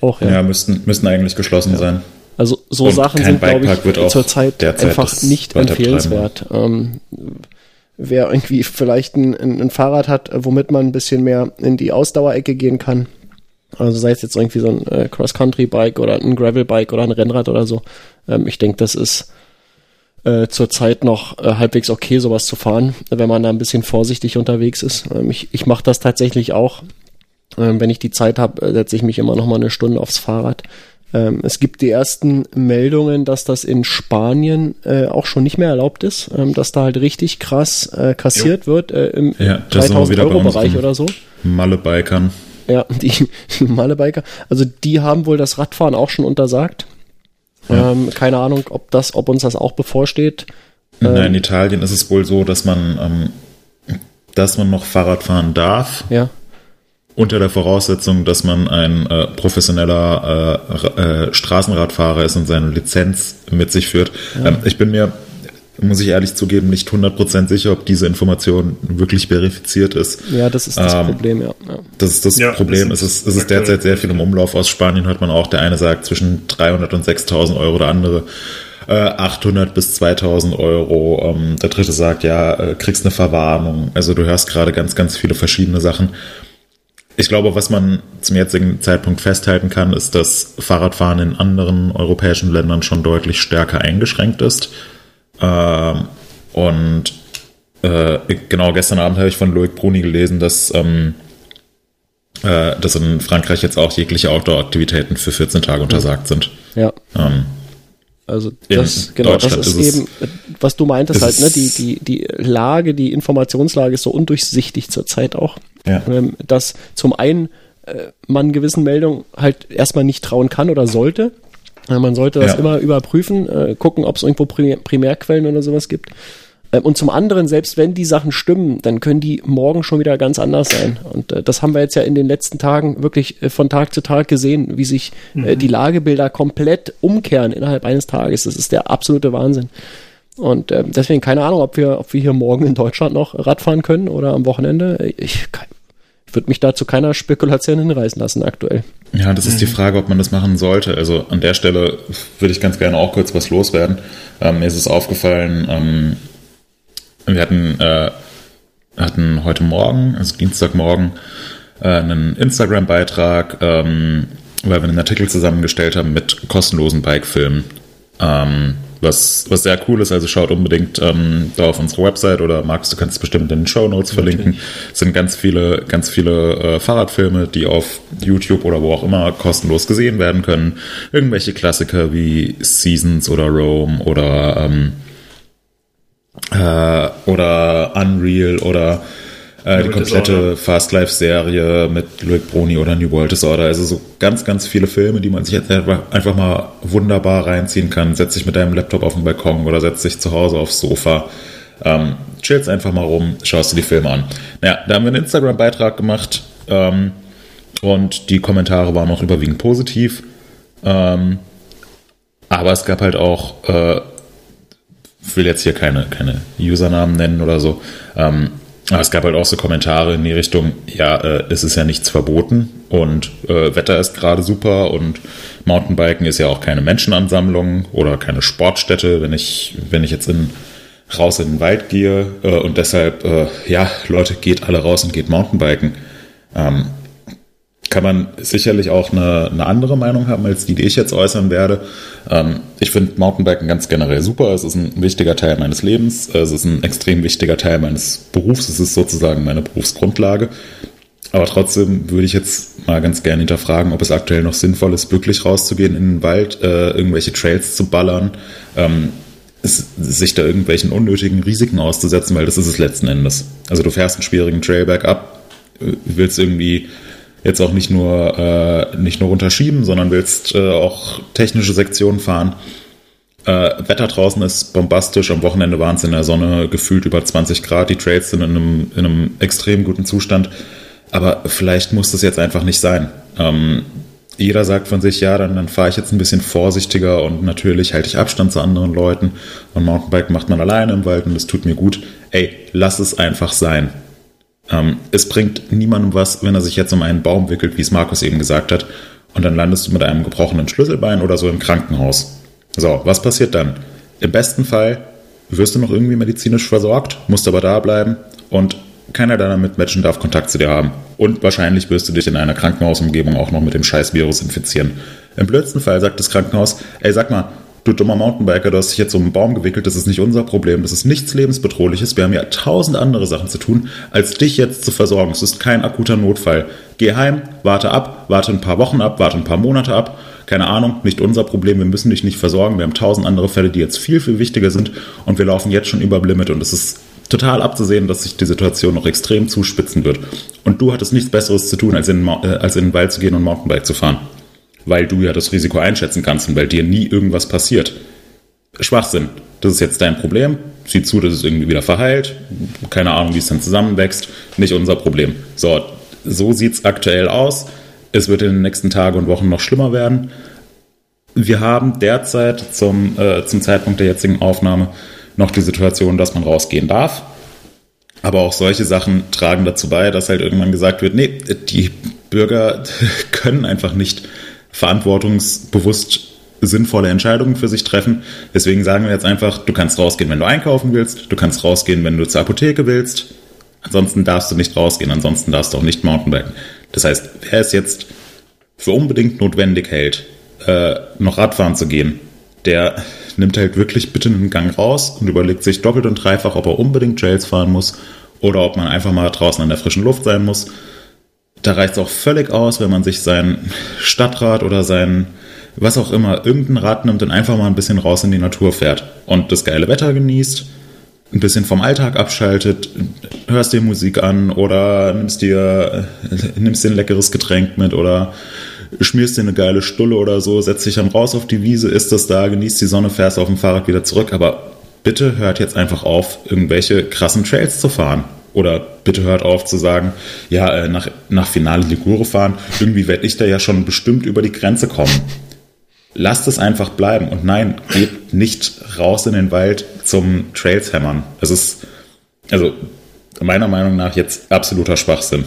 A: Auch, ja. ja, müssten, müssten eigentlich geschlossen ja. sein.
C: Also so Und Sachen sind, glaube ich, zurzeit einfach nicht empfehlenswert. Ähm, wer irgendwie vielleicht ein, ein, ein, Fahrrad hat, womit man ein bisschen mehr in die Ausdauerecke gehen kann, also sei es jetzt irgendwie so ein äh, Cross-Country-Bike oder ein Gravel-Bike oder ein Rennrad oder so, ähm, ich denke, das ist äh, zurzeit noch äh, halbwegs okay, sowas zu fahren, wenn man da ein bisschen vorsichtig unterwegs ist. Ähm, ich ich mache das tatsächlich auch. Ähm, wenn ich die Zeit habe, äh, setze ich mich immer noch mal eine Stunde aufs Fahrrad. Ähm, es gibt die ersten Meldungen, dass das in Spanien äh, auch schon nicht mehr erlaubt ist, ähm, dass da halt richtig krass äh, kassiert jo. wird äh, im ja, 3000 Euro Bereich oder so.
A: Malle-Bikern.
C: Ja, die, die Malle-Biker. Also die haben wohl das Radfahren auch schon untersagt. Ja. Ähm, keine Ahnung, ob das, ob uns das auch bevorsteht.
A: Ähm, in Italien ist es wohl so, dass man, ähm, dass man noch Fahrrad fahren darf.
C: Ja
A: unter der Voraussetzung, dass man ein äh, professioneller äh, äh, Straßenradfahrer ist und seine Lizenz mit sich führt. Ja. Ähm, ich bin mir, muss ich ehrlich zugeben, nicht 100% sicher, ob diese Information wirklich verifiziert ist.
C: Ja, das ist das ähm, Problem, ja. ja.
A: Das ist das ja, Problem. Das ist, es, ist, es ist derzeit sehr viel im Umlauf. Aus Spanien hört man auch, der eine sagt zwischen 300 und 6000 Euro, der andere 800 äh, bis 2000 Euro. Ähm, der dritte sagt, ja, äh, kriegst eine Verwarnung. Also du hörst gerade ganz, ganz viele verschiedene Sachen. Ich glaube, was man zum jetzigen Zeitpunkt festhalten kann, ist, dass Fahrradfahren in anderen europäischen Ländern schon deutlich stärker eingeschränkt ist. Ähm, und äh, genau gestern Abend habe ich von Loic Bruni gelesen, dass, ähm, äh, dass in Frankreich jetzt auch jegliche Outdoor-Aktivitäten für 14 Tage untersagt sind.
C: Ja. Ähm, also das, genau, das ist, ist eben, was du meintest halt, ne, die, die, die Lage, die Informationslage ist so undurchsichtig zurzeit auch. Ja. Ähm, dass zum einen äh, man gewissen Meldungen halt erstmal nicht trauen kann oder sollte, Man sollte das ja. immer überprüfen, äh, gucken, ob es irgendwo Primärquellen oder sowas gibt. Ähm, und zum anderen, selbst wenn die Sachen stimmen, dann können die morgen schon wieder ganz anders sein. Und äh, das haben wir jetzt ja in den letzten Tagen wirklich äh, von Tag zu Tag gesehen, wie sich äh, mhm. die Lagebilder komplett umkehren innerhalb eines Tages. Das ist der absolute Wahnsinn. Und äh, deswegen keine Ahnung, ob wir, ob wir hier morgen in Deutschland noch Radfahren können oder am Wochenende. Ich, ich würde mich dazu keiner Spekulation hinreißen lassen aktuell.
A: Ja, das ist mhm. die Frage, ob man das machen sollte. Also an der Stelle würde ich ganz gerne auch kurz was loswerden. Ähm, mir ist es aufgefallen, ähm, wir hatten, äh, hatten heute Morgen, also Dienstagmorgen, äh, einen Instagram-Beitrag, ähm, weil wir einen Artikel zusammengestellt haben mit kostenlosen Bike-Filmen. Ähm, was, was sehr cool ist, also schaut unbedingt ähm, da auf unsere Website oder Markus, du kannst es bestimmt in den Show Notes verlinken. Es sind ganz viele, ganz viele äh, Fahrradfilme, die auf YouTube oder wo auch immer kostenlos gesehen werden können. Irgendwelche Klassiker wie Seasons oder Rome oder ähm, äh, oder Unreal oder äh, die komplette Fast Life Serie mit Loic Broni oder New World Disorder. Also so ganz, ganz viele Filme, die man sich jetzt einfach mal wunderbar reinziehen kann. Setz dich mit deinem Laptop auf den Balkon oder setz dich zu Hause aufs Sofa. Ähm, chillst einfach mal rum, schaust dir die Filme an. Naja, da haben wir einen Instagram-Beitrag gemacht ähm, und die Kommentare waren auch überwiegend positiv. Ähm, aber es gab halt auch äh, will jetzt hier keine, keine Usernamen nennen oder so. Ähm, aber es gab halt auch so Kommentare in die Richtung, ja, äh, es ist ja nichts verboten und äh, Wetter ist gerade super und Mountainbiken ist ja auch keine Menschenansammlung oder keine Sportstätte, wenn ich, wenn ich jetzt in, raus in den Wald gehe äh, und deshalb, äh, ja, Leute, geht alle raus und geht Mountainbiken. Ähm, kann man sicherlich auch eine, eine, andere Meinung haben als die, die ich jetzt äußern werde. Ähm, ich finde Mountainbiken ganz generell super. Es ist ein wichtiger Teil meines Lebens. Es ist ein extrem wichtiger Teil meines Berufs. Es ist sozusagen meine Berufsgrundlage. Aber trotzdem würde ich jetzt mal ganz gerne hinterfragen, ob es aktuell noch sinnvoll ist, wirklich rauszugehen in den Wald, äh, irgendwelche Trails zu ballern, ähm, sich da irgendwelchen unnötigen Risiken auszusetzen, weil das ist es letzten Endes. Also du fährst einen schwierigen Trail bergab, äh, willst irgendwie jetzt auch nicht nur, äh, nicht nur runterschieben, sondern willst äh, auch technische Sektionen fahren. Äh, Wetter draußen ist bombastisch. Am Wochenende waren es in der Sonne gefühlt über 20 Grad. Die Trails sind in einem, in einem extrem guten Zustand. Aber vielleicht muss das jetzt einfach nicht sein. Ähm, jeder sagt von sich, ja, dann, dann fahre ich jetzt ein bisschen vorsichtiger und natürlich halte ich Abstand zu anderen Leuten. Und Mountainbike macht man alleine im Wald und das tut mir gut. Ey, lass es einfach sein. Ähm, es bringt niemandem was, wenn er sich jetzt um einen Baum wickelt, wie es Markus eben gesagt hat, und dann landest du mit einem gebrochenen Schlüsselbein oder so im Krankenhaus. So, was passiert dann? Im besten Fall wirst du noch irgendwie medizinisch versorgt, musst aber da bleiben und keiner deiner Mitmenschen darf Kontakt zu dir haben. Und wahrscheinlich wirst du dich in einer Krankenhausumgebung auch noch mit dem Scheißvirus infizieren. Im blödsten Fall sagt das Krankenhaus, ey, sag mal, du dummer Mountainbiker, du hast dich jetzt um einen Baum gewickelt, das ist nicht unser Problem, das ist nichts lebensbedrohliches, wir haben ja tausend andere Sachen zu tun, als dich jetzt zu versorgen. Es ist kein akuter Notfall. Geh heim, warte ab, warte ein paar Wochen ab, warte ein paar Monate ab. Keine Ahnung, nicht unser Problem, wir müssen dich nicht versorgen, wir haben tausend andere Fälle, die jetzt viel, viel wichtiger sind und wir laufen jetzt schon über Limit und es ist total abzusehen, dass sich die Situation noch extrem zuspitzen wird. Und du hattest nichts Besseres zu tun, als in, äh, als in den Wald zu gehen und Mountainbike zu fahren weil du ja das Risiko einschätzen kannst und weil dir nie irgendwas passiert. Schwachsinn. Das ist jetzt dein Problem. Sieh zu, dass es irgendwie wieder verheilt. Keine Ahnung, wie es dann zusammenwächst. Nicht unser Problem. So, so sieht es aktuell aus. Es wird in den nächsten Tagen und Wochen noch schlimmer werden. Wir haben derzeit zum, äh, zum Zeitpunkt der jetzigen Aufnahme noch die Situation, dass man rausgehen darf. Aber auch solche Sachen tragen dazu bei, dass halt irgendwann gesagt wird, nee, die Bürger können einfach nicht verantwortungsbewusst sinnvolle Entscheidungen für sich treffen. Deswegen sagen wir jetzt einfach, du kannst rausgehen, wenn du einkaufen willst, du kannst rausgehen, wenn du zur Apotheke willst. Ansonsten darfst du nicht rausgehen, ansonsten darfst du auch nicht Mountainbiken. Das heißt, wer es jetzt für unbedingt notwendig hält, äh, noch Radfahren zu gehen, der nimmt halt wirklich bitte einen Gang raus und überlegt sich doppelt und dreifach, ob er unbedingt Trails fahren muss oder ob man einfach mal draußen an der frischen Luft sein muss da reicht es auch völlig aus, wenn man sich sein Stadtrad oder sein, was auch immer, irgendein Rad nimmt und einfach mal ein bisschen raus in die Natur fährt und das geile Wetter genießt, ein bisschen vom Alltag abschaltet, hörst dir Musik an oder nimmst dir, nimmst dir ein leckeres Getränk mit oder schmierst dir eine geile Stulle oder so, setzt dich dann raus auf die Wiese, isst das da, genießt die Sonne, fährst auf dem Fahrrad wieder zurück. Aber bitte hört jetzt einfach auf, irgendwelche krassen Trails zu fahren. Oder bitte hört auf zu sagen, ja, äh, nach, nach Finale Ligure fahren, irgendwie werde ich da ja schon bestimmt über die Grenze kommen. Lasst es einfach bleiben. Und nein, geht nicht raus in den Wald zum Trails hämmern. Es ist, also meiner Meinung nach jetzt absoluter Schwachsinn.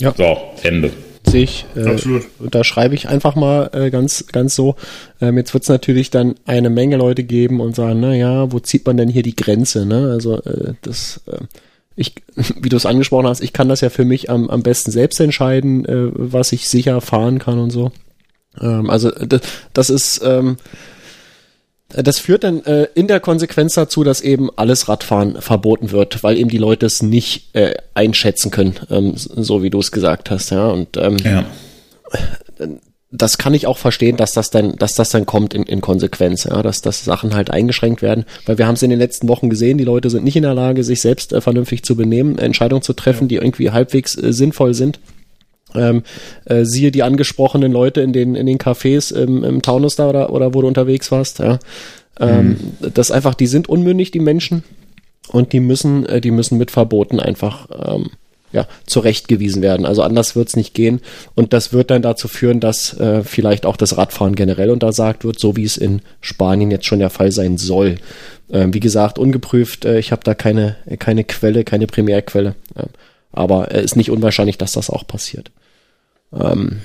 C: Ja.
A: So, Ende.
C: Sehe ich. Äh, Absolut. Da schreibe ich einfach mal äh, ganz, ganz so. Ähm, jetzt wird es natürlich dann eine Menge Leute geben und sagen, na ja, wo zieht man denn hier die Grenze? Ne? Also äh, das, äh, ich, wie du es angesprochen hast, ich kann das ja für mich am, am besten selbst entscheiden, äh, was ich sicher fahren kann und so. Ähm, also das, das ist ähm, das führt dann äh, in der Konsequenz dazu, dass eben alles Radfahren verboten wird, weil eben die Leute es nicht äh, einschätzen können, ähm, so wie du es gesagt hast, ja. Und ähm, ja. das kann ich auch verstehen, dass das dann, dass das dann kommt in, in Konsequenz, ja, dass, dass Sachen halt eingeschränkt werden, weil wir haben es in den letzten Wochen gesehen, die Leute sind nicht in der Lage, sich selbst äh, vernünftig zu benehmen, Entscheidungen zu treffen, ja. die irgendwie halbwegs äh, sinnvoll sind. Ähm, äh, siehe die angesprochenen Leute in den in den Cafés im, im Taunus da oder, oder wo du unterwegs warst, ja. Ähm, mhm. Das einfach, die sind unmündig, die Menschen, und die müssen, äh, die müssen mit Verboten einfach ähm, ja, zurechtgewiesen werden. Also anders wird's nicht gehen. Und das wird dann dazu führen, dass äh, vielleicht auch das Radfahren generell untersagt wird, so wie es in Spanien jetzt schon der Fall sein soll. Ähm, wie gesagt, ungeprüft, äh, ich habe da keine, keine Quelle, keine Primärquelle. Äh, aber es ist nicht unwahrscheinlich, dass das auch passiert. Ähm,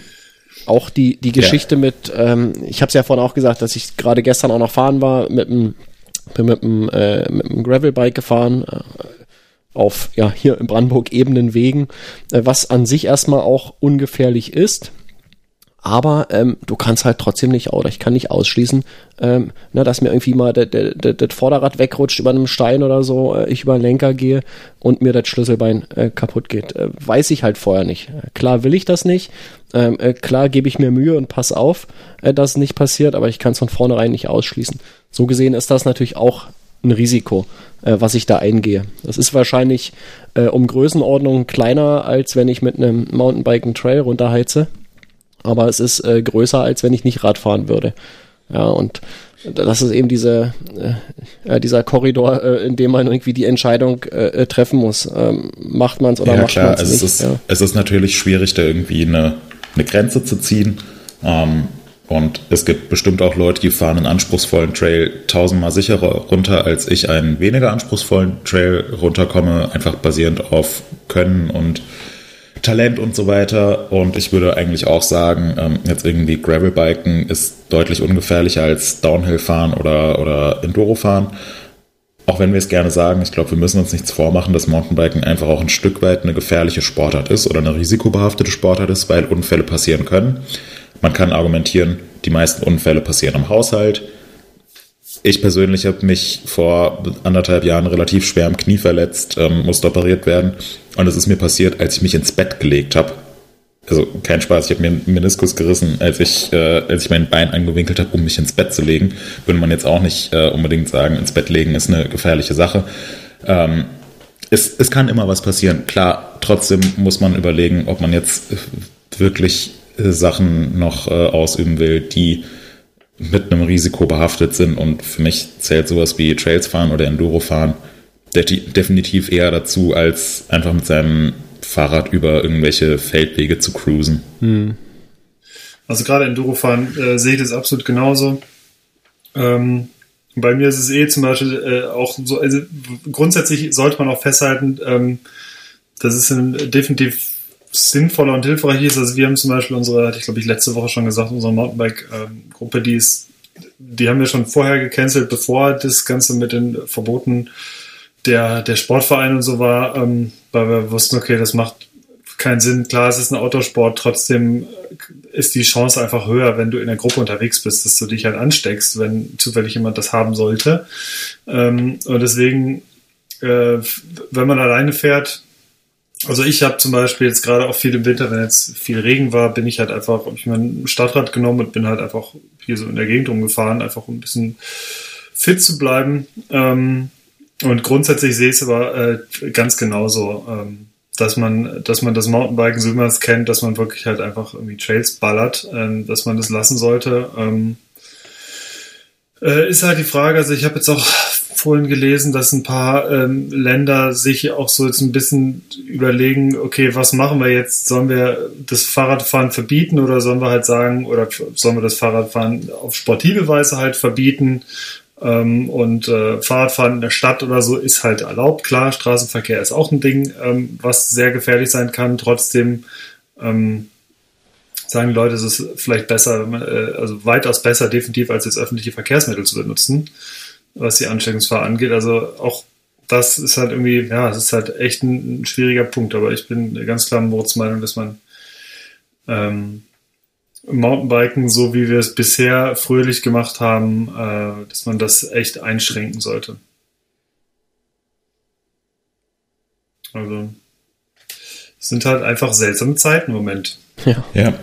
C: auch die, die Geschichte ja. mit, ähm, ich habe es ja vorhin auch gesagt, dass ich gerade gestern auch noch fahren war, mit einem bin mit einem, äh, mit einem Gravelbike gefahren, äh, auf ja hier in Brandenburg ebenen Wegen, äh, was an sich erstmal auch ungefährlich ist aber ähm, du kannst halt trotzdem nicht, oder ich kann nicht ausschließen, ähm, ne, dass mir irgendwie mal das Vorderrad wegrutscht über einem Stein oder so, äh, ich über den Lenker gehe und mir das Schlüsselbein äh, kaputt geht. Äh, weiß ich halt vorher nicht. Äh, klar will ich das nicht, ähm, äh, klar gebe ich mir Mühe und pass auf, äh, dass es nicht passiert, aber ich kann es von vornherein nicht ausschließen. So gesehen ist das natürlich auch ein Risiko, äh, was ich da eingehe. Das ist wahrscheinlich äh, um Größenordnung kleiner, als wenn ich mit einem Mountainbike einen Trail runterheize aber es ist äh, größer, als wenn ich nicht Rad fahren würde. Ja, und das ist eben diese, äh, dieser Korridor, äh, in dem man irgendwie die Entscheidung äh, treffen muss. Ähm, macht man es oder ja, macht man es nicht?
A: Es ist, ja. es ist natürlich schwierig, da irgendwie eine, eine Grenze zu ziehen. Ähm, und es gibt bestimmt auch Leute, die fahren einen anspruchsvollen Trail tausendmal sicherer runter, als ich einen weniger anspruchsvollen Trail runterkomme, einfach basierend auf Können und Talent und so weiter. Und ich würde eigentlich auch sagen, ähm, jetzt irgendwie Gravelbiken ist deutlich ungefährlicher als Downhill-Fahren oder, oder Enduro-Fahren. Auch wenn wir es gerne sagen, ich glaube, wir müssen uns nichts vormachen, dass Mountainbiken einfach auch ein Stück weit eine gefährliche Sportart ist oder eine risikobehaftete Sportart ist, weil Unfälle passieren können. Man kann argumentieren, die meisten Unfälle passieren im Haushalt, ich persönlich habe mich vor anderthalb Jahren relativ schwer am Knie verletzt, ähm, musste operiert werden. Und es ist mir passiert, als ich mich ins Bett gelegt habe. Also kein Spaß, ich habe mir einen Meniskus gerissen, als ich, äh, als ich mein Bein angewinkelt habe, um mich ins Bett zu legen. Würde man jetzt auch nicht äh, unbedingt sagen, ins Bett legen ist eine gefährliche Sache. Ähm, es, es kann immer was passieren. Klar, trotzdem muss man überlegen, ob man jetzt wirklich äh, Sachen noch äh, ausüben will, die mit einem Risiko behaftet sind. Und für mich zählt sowas wie Trails fahren oder Enduro fahren definitiv eher dazu, als einfach mit seinem Fahrrad über irgendwelche Feldwege zu cruisen. Hm.
B: Also gerade Enduro fahren äh, sehe ich das absolut genauso. Ähm, bei mir ist es eh zum Beispiel äh, auch so, also grundsätzlich sollte man auch festhalten, ähm, dass es ein definitiv sinnvoller und hilfreich ist. Also wir haben zum Beispiel unsere, hatte ich glaube ich letzte Woche schon gesagt, unsere Mountainbike-Gruppe, die ist, die haben wir schon vorher gecancelt, bevor das Ganze mit den Verboten der, der Sportverein und so war, ähm, weil wir wussten, okay, das macht keinen Sinn. Klar, es ist ein Autosport, trotzdem ist die Chance einfach höher, wenn du in der Gruppe unterwegs bist, dass du dich halt ansteckst, wenn zufällig jemand das haben sollte. Ähm, und deswegen, äh, wenn man alleine fährt, also ich habe zum Beispiel jetzt gerade auch viel im Winter, wenn jetzt viel Regen war, bin ich halt einfach, habe ich mein Stadtrad genommen und bin halt einfach hier so in der Gegend rumgefahren, einfach um ein bisschen fit zu bleiben. Ähm, und grundsätzlich sehe ich es aber äh, ganz genauso. Ähm, dass man, dass man das Mountainbiken, so es kennt, dass man wirklich halt einfach irgendwie Trails ballert, ähm, dass man das lassen sollte. Äh, ist halt die Frage, also ich habe jetzt auch vorhin gelesen, dass ein paar ähm, Länder sich auch so jetzt ein bisschen überlegen, okay, was machen wir jetzt? Sollen wir das Fahrradfahren verbieten oder sollen wir halt sagen, oder sollen wir das Fahrradfahren auf sportive Weise halt verbieten? Ähm, und äh, Fahrradfahren in der Stadt oder so ist halt erlaubt. Klar, Straßenverkehr ist auch ein Ding, ähm, was sehr gefährlich sein kann. Trotzdem ähm, sagen Leute, es ist vielleicht besser, äh, also weitaus besser definitiv, als jetzt öffentliche Verkehrsmittel zu benutzen, was die Ansteckungsgefahr angeht. Also auch das ist halt irgendwie, ja, es ist halt echt ein, ein schwieriger Punkt. Aber ich bin ganz klar Moritz Meinung, dass man ähm, Mountainbiken, so wie wir es bisher fröhlich gemacht haben, äh, dass man das echt einschränken sollte. Also, es sind halt einfach seltsame Zeiten im Moment.
A: Ja. ja.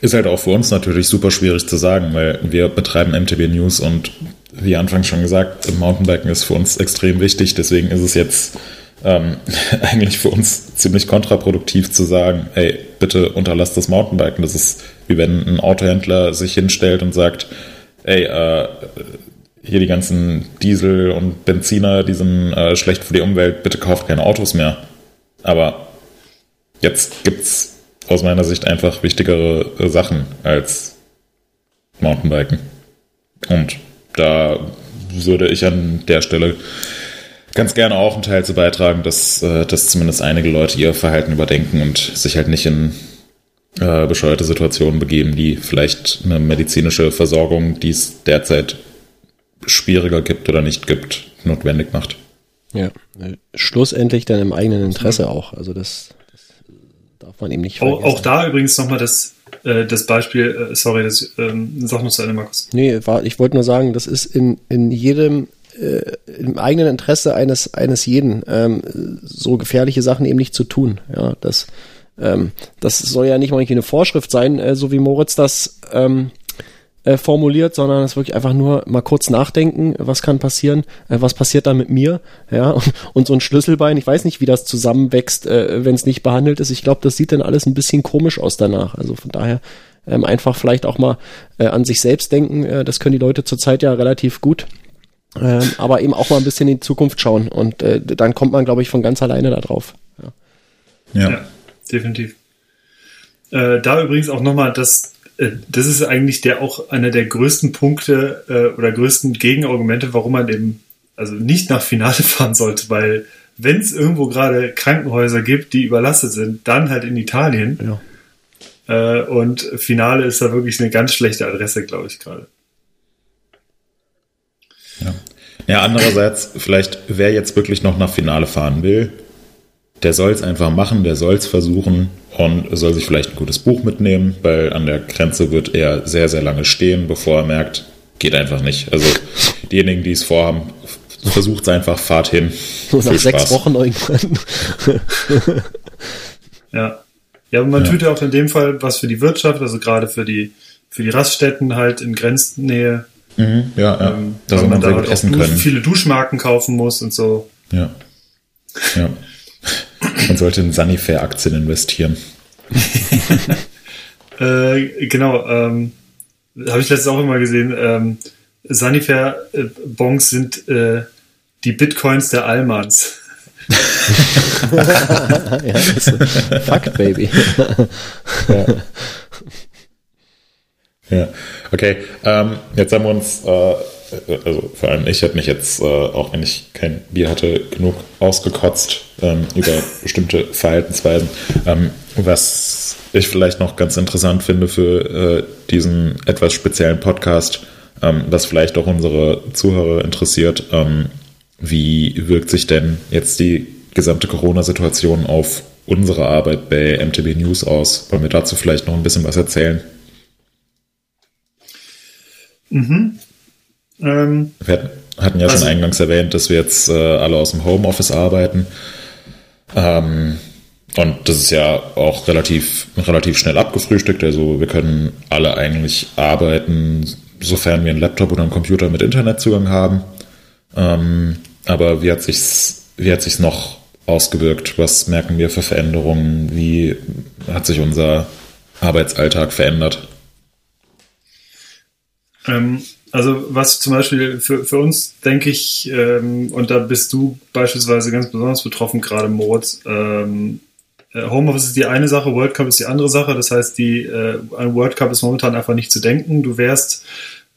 A: Ist halt auch für uns natürlich super schwierig zu sagen, weil wir betreiben MTB News und wie anfangs schon gesagt, Mountainbiken ist für uns extrem wichtig. Deswegen ist es jetzt ähm, eigentlich für uns ziemlich kontraproduktiv zu sagen, hey, bitte unterlasst das Mountainbiken. Das ist wie wenn ein Autohändler sich hinstellt und sagt, ey, äh, hier die ganzen Diesel und Benziner, die sind äh, schlecht für die Umwelt, bitte kauft keine Autos mehr. Aber jetzt gibt's aus meiner Sicht einfach wichtigere äh, Sachen als Mountainbiken. Und da würde ich an der Stelle ganz gerne auch einen Teil zu beitragen, dass, äh, dass zumindest einige Leute ihr Verhalten überdenken und sich halt nicht in äh, bescheuerte Situationen begeben, die vielleicht eine medizinische Versorgung, die es derzeit schwieriger gibt oder nicht gibt, notwendig macht.
C: Ja, schlussendlich dann im eigenen Interesse auch. Also das, das darf man eben nicht
B: vergessen. Auch, auch da übrigens nochmal das, äh, das Beispiel, äh, sorry, das ähm, sag noch zu Ende, Markus.
C: Nee, war, ich wollte nur sagen, das ist in, in jedem äh, im eigenen Interesse eines, eines jeden, ähm, so gefährliche Sachen eben nicht zu tun. Ja, das, ähm, das soll ja nicht mal eine Vorschrift sein, äh, so wie Moritz das ähm, äh, formuliert, sondern es wirklich einfach nur mal kurz nachdenken, was kann passieren, äh, was passiert da mit mir, ja, und, und, so ein Schlüsselbein, ich weiß nicht, wie das zusammenwächst, äh, wenn es nicht behandelt ist. Ich glaube, das sieht dann alles ein bisschen komisch aus danach. Also von daher ähm, einfach vielleicht auch mal äh, an sich selbst denken. Äh, das können die Leute zurzeit ja relativ gut. Ähm, aber eben auch mal ein bisschen in die Zukunft schauen und äh, dann kommt man, glaube ich, von ganz alleine da drauf.
B: Ja, ja. ja definitiv. Äh, da übrigens auch nochmal, das, das ist eigentlich der auch einer der größten Punkte äh, oder größten Gegenargumente, warum man eben also nicht nach Finale fahren sollte, weil wenn es irgendwo gerade Krankenhäuser gibt, die überlastet sind, dann halt in Italien. Ja. Äh, und Finale ist da wirklich eine ganz schlechte Adresse, glaube ich, gerade.
A: Ja. ja, andererseits, vielleicht wer jetzt wirklich noch nach Finale fahren will, der soll es einfach machen, der soll es versuchen und soll sich vielleicht ein gutes Buch mitnehmen, weil an der Grenze wird er sehr, sehr lange stehen, bevor er merkt, geht einfach nicht. Also diejenigen, die es vorhaben, versucht es einfach, fahrt hin.
C: So nach sechs Wochen irgendwann.
B: ja. Ja, aber man ja. tut ja auch in dem Fall was für die Wirtschaft, also gerade für die, für die Raststätten halt in Grenznähe.
A: Mhm, ja, ja. Ähm, da soll man, man da halt essen können.
B: viele Duschmarken kaufen muss und so.
A: Ja. Ja. Man sollte in Sanifair-Aktien investieren.
B: äh, genau, ähm, habe ich letztens auch immer gesehen. Ähm, Sanifair-Bonds sind äh, die Bitcoins der Allmanns.
C: ja, fuck, Baby.
A: ja. ja. okay. Ähm, jetzt haben wir uns äh, also vor allem ich habe mich jetzt, äh, auch wenn ich kein Bier hatte, genug ausgekotzt ähm, über bestimmte Verhaltensweisen. Ähm, was ich vielleicht noch ganz interessant finde für äh, diesen etwas speziellen Podcast, ähm, was vielleicht auch unsere Zuhörer interessiert, ähm, wie wirkt sich denn jetzt die gesamte Corona-Situation auf unsere Arbeit bei MTB News aus? Wollen wir dazu vielleicht noch ein bisschen was erzählen?
B: Mhm.
A: Ähm, wir hatten ja also, schon eingangs erwähnt, dass wir jetzt äh, alle aus dem Homeoffice arbeiten. Ähm, und das ist ja auch relativ, relativ schnell abgefrühstückt. Also wir können alle eigentlich arbeiten, sofern wir einen Laptop oder einen Computer mit Internetzugang haben. Ähm, aber wie hat sich's, wie hat sich's noch ausgewirkt? Was merken wir für Veränderungen? Wie hat sich unser Arbeitsalltag verändert?
B: Ähm, also was zum Beispiel für, für uns, denke ich, ähm, und da bist du beispielsweise ganz besonders betroffen, gerade Moritz, ähm, äh, Homeoffice ist die eine Sache, World Cup ist die andere Sache. Das heißt, die, äh, ein World Cup ist momentan einfach nicht zu denken. Du wärst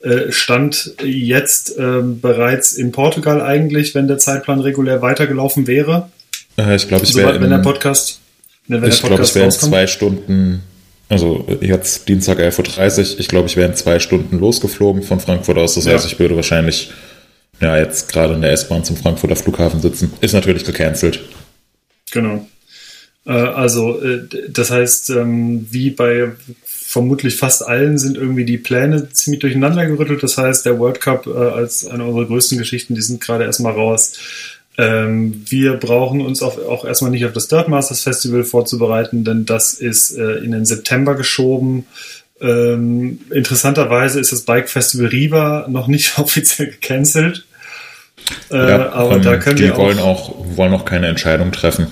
B: äh, Stand jetzt äh, bereits in Portugal eigentlich, wenn der Zeitplan regulär weitergelaufen wäre.
A: Äh, ich glaube, ich
B: wäre. Wenn der Podcast.
A: Wenn ich glaube, ich wäre in zwei Stunden, also jetzt Dienstag 11.30 Uhr, ich glaube, ich wäre in zwei Stunden losgeflogen von Frankfurt aus. Das ja. heißt, ich würde wahrscheinlich ja, jetzt gerade in der S-Bahn zum Frankfurter Flughafen sitzen. Ist natürlich gecancelt.
B: Genau. Äh, also, äh, das heißt, ähm, wie bei vermutlich fast allen sind irgendwie die Pläne ziemlich durcheinander gerüttelt. Das heißt, der World Cup äh, als eine unserer größten Geschichten, die sind gerade erstmal raus. Ähm, wir brauchen uns auch, auch erstmal nicht auf das Dirt Masters Festival vorzubereiten, denn das ist in den September geschoben. Ähm, interessanterweise ist das Bike Festival Riva noch nicht offiziell gecancelt.
A: Äh, ja, aber ähm, da können die wir auch, wollen auch wollen auch keine Entscheidung treffen.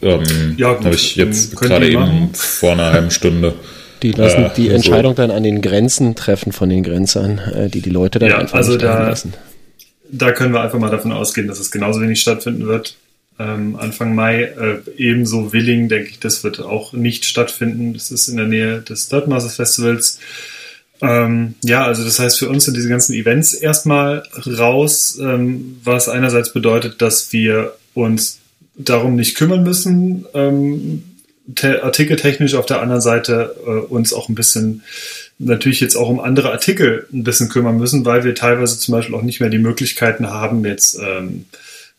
A: Ähm, ja, habe ich jetzt gerade eben vor einer halben Stunde.
C: Die lassen äh, die Entscheidung so. dann an den Grenzen treffen von den Grenzern, äh, die die Leute dann ja, einfach
B: also da, lassen. Da können wir einfach mal davon ausgehen, dass es genauso wenig stattfinden wird. Ähm, Anfang Mai äh, ebenso Willing, denke ich, das wird auch nicht stattfinden. Das ist in der Nähe des Dirtmasters Festivals. Ähm, ja, also das heißt, für uns sind diese ganzen Events erstmal raus, ähm, was einerseits bedeutet, dass wir uns darum nicht kümmern müssen, ähm, artikeltechnisch auf der anderen Seite äh, uns auch ein bisschen natürlich jetzt auch um andere Artikel ein bisschen kümmern müssen, weil wir teilweise zum Beispiel auch nicht mehr die Möglichkeiten haben, jetzt ähm,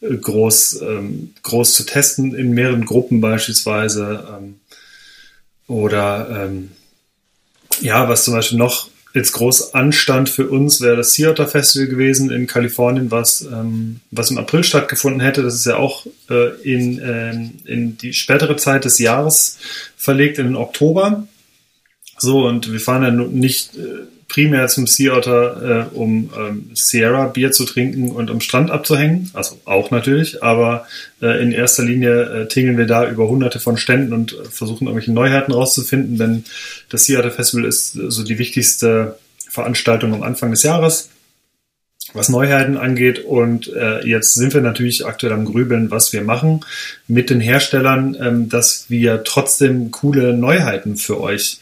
B: groß, ähm, groß zu testen in mehreren Gruppen beispielsweise. Ähm, oder ähm, ja, was zum Beispiel noch jetzt groß anstand für uns, wäre das Sea Festival gewesen in Kalifornien, was, ähm, was im April stattgefunden hätte. Das ist ja auch äh, in, äh, in die spätere Zeit des Jahres verlegt, in den Oktober. So, und wir fahren ja nicht äh, primär zum Sea Otter, äh, um ähm, Sierra Bier zu trinken und am Strand abzuhängen. Also auch natürlich, aber äh, in erster Linie äh, tingeln wir da über hunderte von Ständen und äh, versuchen irgendwelche Neuheiten rauszufinden, denn das Sea Otter Festival ist so die wichtigste Veranstaltung am Anfang des Jahres was Neuheiten angeht. Und äh, jetzt sind wir natürlich aktuell am Grübeln, was wir machen mit den Herstellern, ähm, dass wir trotzdem coole Neuheiten für euch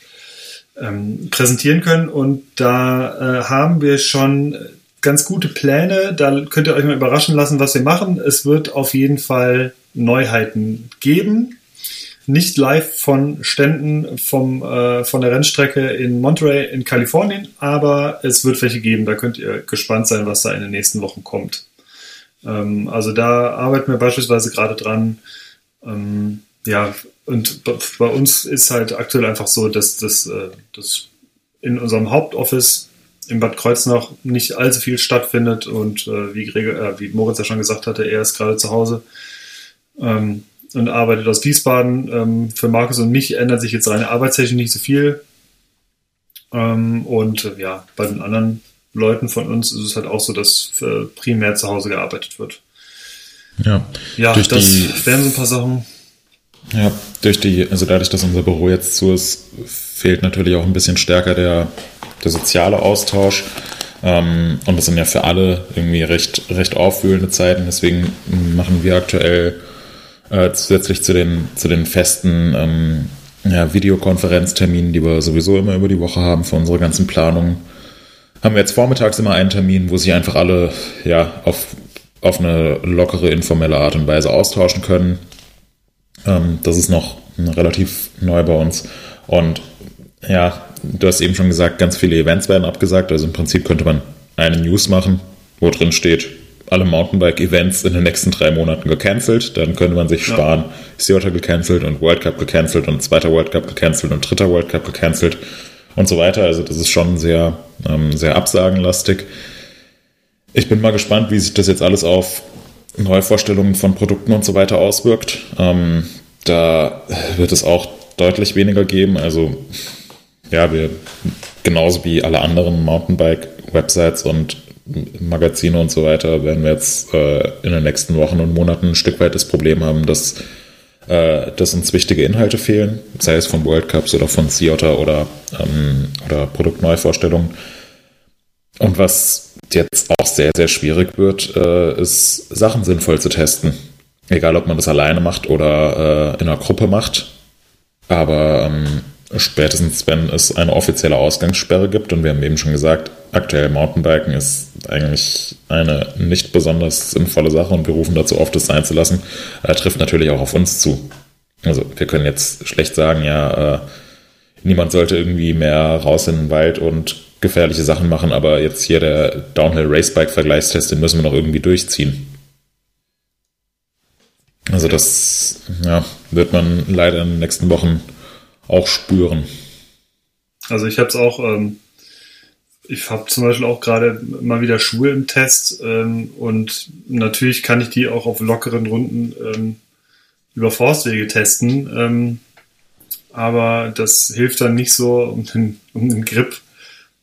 B: ähm, präsentieren können. Und da äh, haben wir schon ganz gute Pläne. Da könnt ihr euch mal überraschen lassen, was wir machen. Es wird auf jeden Fall Neuheiten geben. Nicht live von Ständen vom, äh, von der Rennstrecke in Monterey in Kalifornien, aber es wird welche geben. Da könnt ihr gespannt sein, was da in den nächsten Wochen kommt. Ähm, also da arbeiten wir beispielsweise gerade dran. Ähm, ja, und bei uns ist halt aktuell einfach so, dass das äh, dass in unserem Hauptoffice in Bad Kreuznach nicht allzu viel stattfindet und äh, wie, Gregor, äh, wie Moritz ja schon gesagt hatte, er ist gerade zu Hause ähm, und arbeitet aus Wiesbaden. Ähm, für Markus und mich ändert sich jetzt seine Arbeitstechnik nicht so viel. Ähm, und äh, ja, bei den anderen Leuten von uns ist es halt auch so, dass äh, primär zu Hause gearbeitet wird.
A: Ja,
B: ja das wären so ein paar Sachen.
A: Ja, durch die, also dadurch, dass unser Büro jetzt zu ist, fehlt natürlich auch ein bisschen stärker der, der soziale Austausch. Ähm, und das sind ja für alle irgendwie recht, recht aufwühlende Zeiten. Deswegen machen wir aktuell äh, zusätzlich zu den, zu den festen ähm, ja, Videokonferenzterminen, die wir sowieso immer über die Woche haben für unsere ganzen Planungen, haben wir jetzt vormittags immer einen Termin, wo sich einfach alle ja, auf, auf eine lockere, informelle Art und Weise austauschen können. Ähm, das ist noch relativ neu bei uns. Und ja, du hast eben schon gesagt, ganz viele Events werden abgesagt. Also im Prinzip könnte man eine News machen, wo drin steht, alle Mountainbike-Events in den nächsten drei Monaten gecancelt. Dann könnte man sich sparen, ja. Seattle gecancelt und World Cup gecancelt und zweiter World Cup gecancelt und dritter World Cup gecancelt und so weiter. Also das ist schon sehr, ähm, sehr absagenlastig. Ich bin mal gespannt, wie sich das jetzt alles auf Neuvorstellungen von Produkten und so weiter auswirkt. Ähm, da wird es auch deutlich weniger geben. Also ja, wir genauso wie alle anderen Mountainbike-Websites und Magazine und so weiter werden wir jetzt äh, in den nächsten Wochen und Monaten ein Stück weit das Problem haben, dass, äh, dass uns wichtige Inhalte fehlen, sei es von World Cups oder von Ciota oder, ähm, oder Produktneuvorstellungen. Und was jetzt auch sehr, sehr schwierig wird, äh, ist Sachen sinnvoll zu testen. Egal, ob man das alleine macht oder äh, in einer Gruppe macht. Aber ähm, spätestens, wenn es eine offizielle Ausgangssperre gibt, und wir haben eben schon gesagt, aktuell Mountainbiken ist eigentlich eine nicht besonders sinnvolle Sache und wir rufen dazu auf, das sein zu lassen, äh, trifft natürlich auch auf uns zu. Also wir können jetzt schlecht sagen, ja, äh, niemand sollte irgendwie mehr raus in den Wald und gefährliche Sachen machen, aber jetzt hier der Downhill Racebike Vergleichstest, den müssen wir noch irgendwie durchziehen. Also das ja, wird man leider in den nächsten Wochen auch spüren.
B: Also ich habe es auch, ähm, ich habe zum Beispiel auch gerade mal wieder Schuhe im Test ähm, und natürlich kann ich die auch auf lockeren Runden ähm, über Forstwege testen, ähm, aber das hilft dann nicht so, um den, um den Grip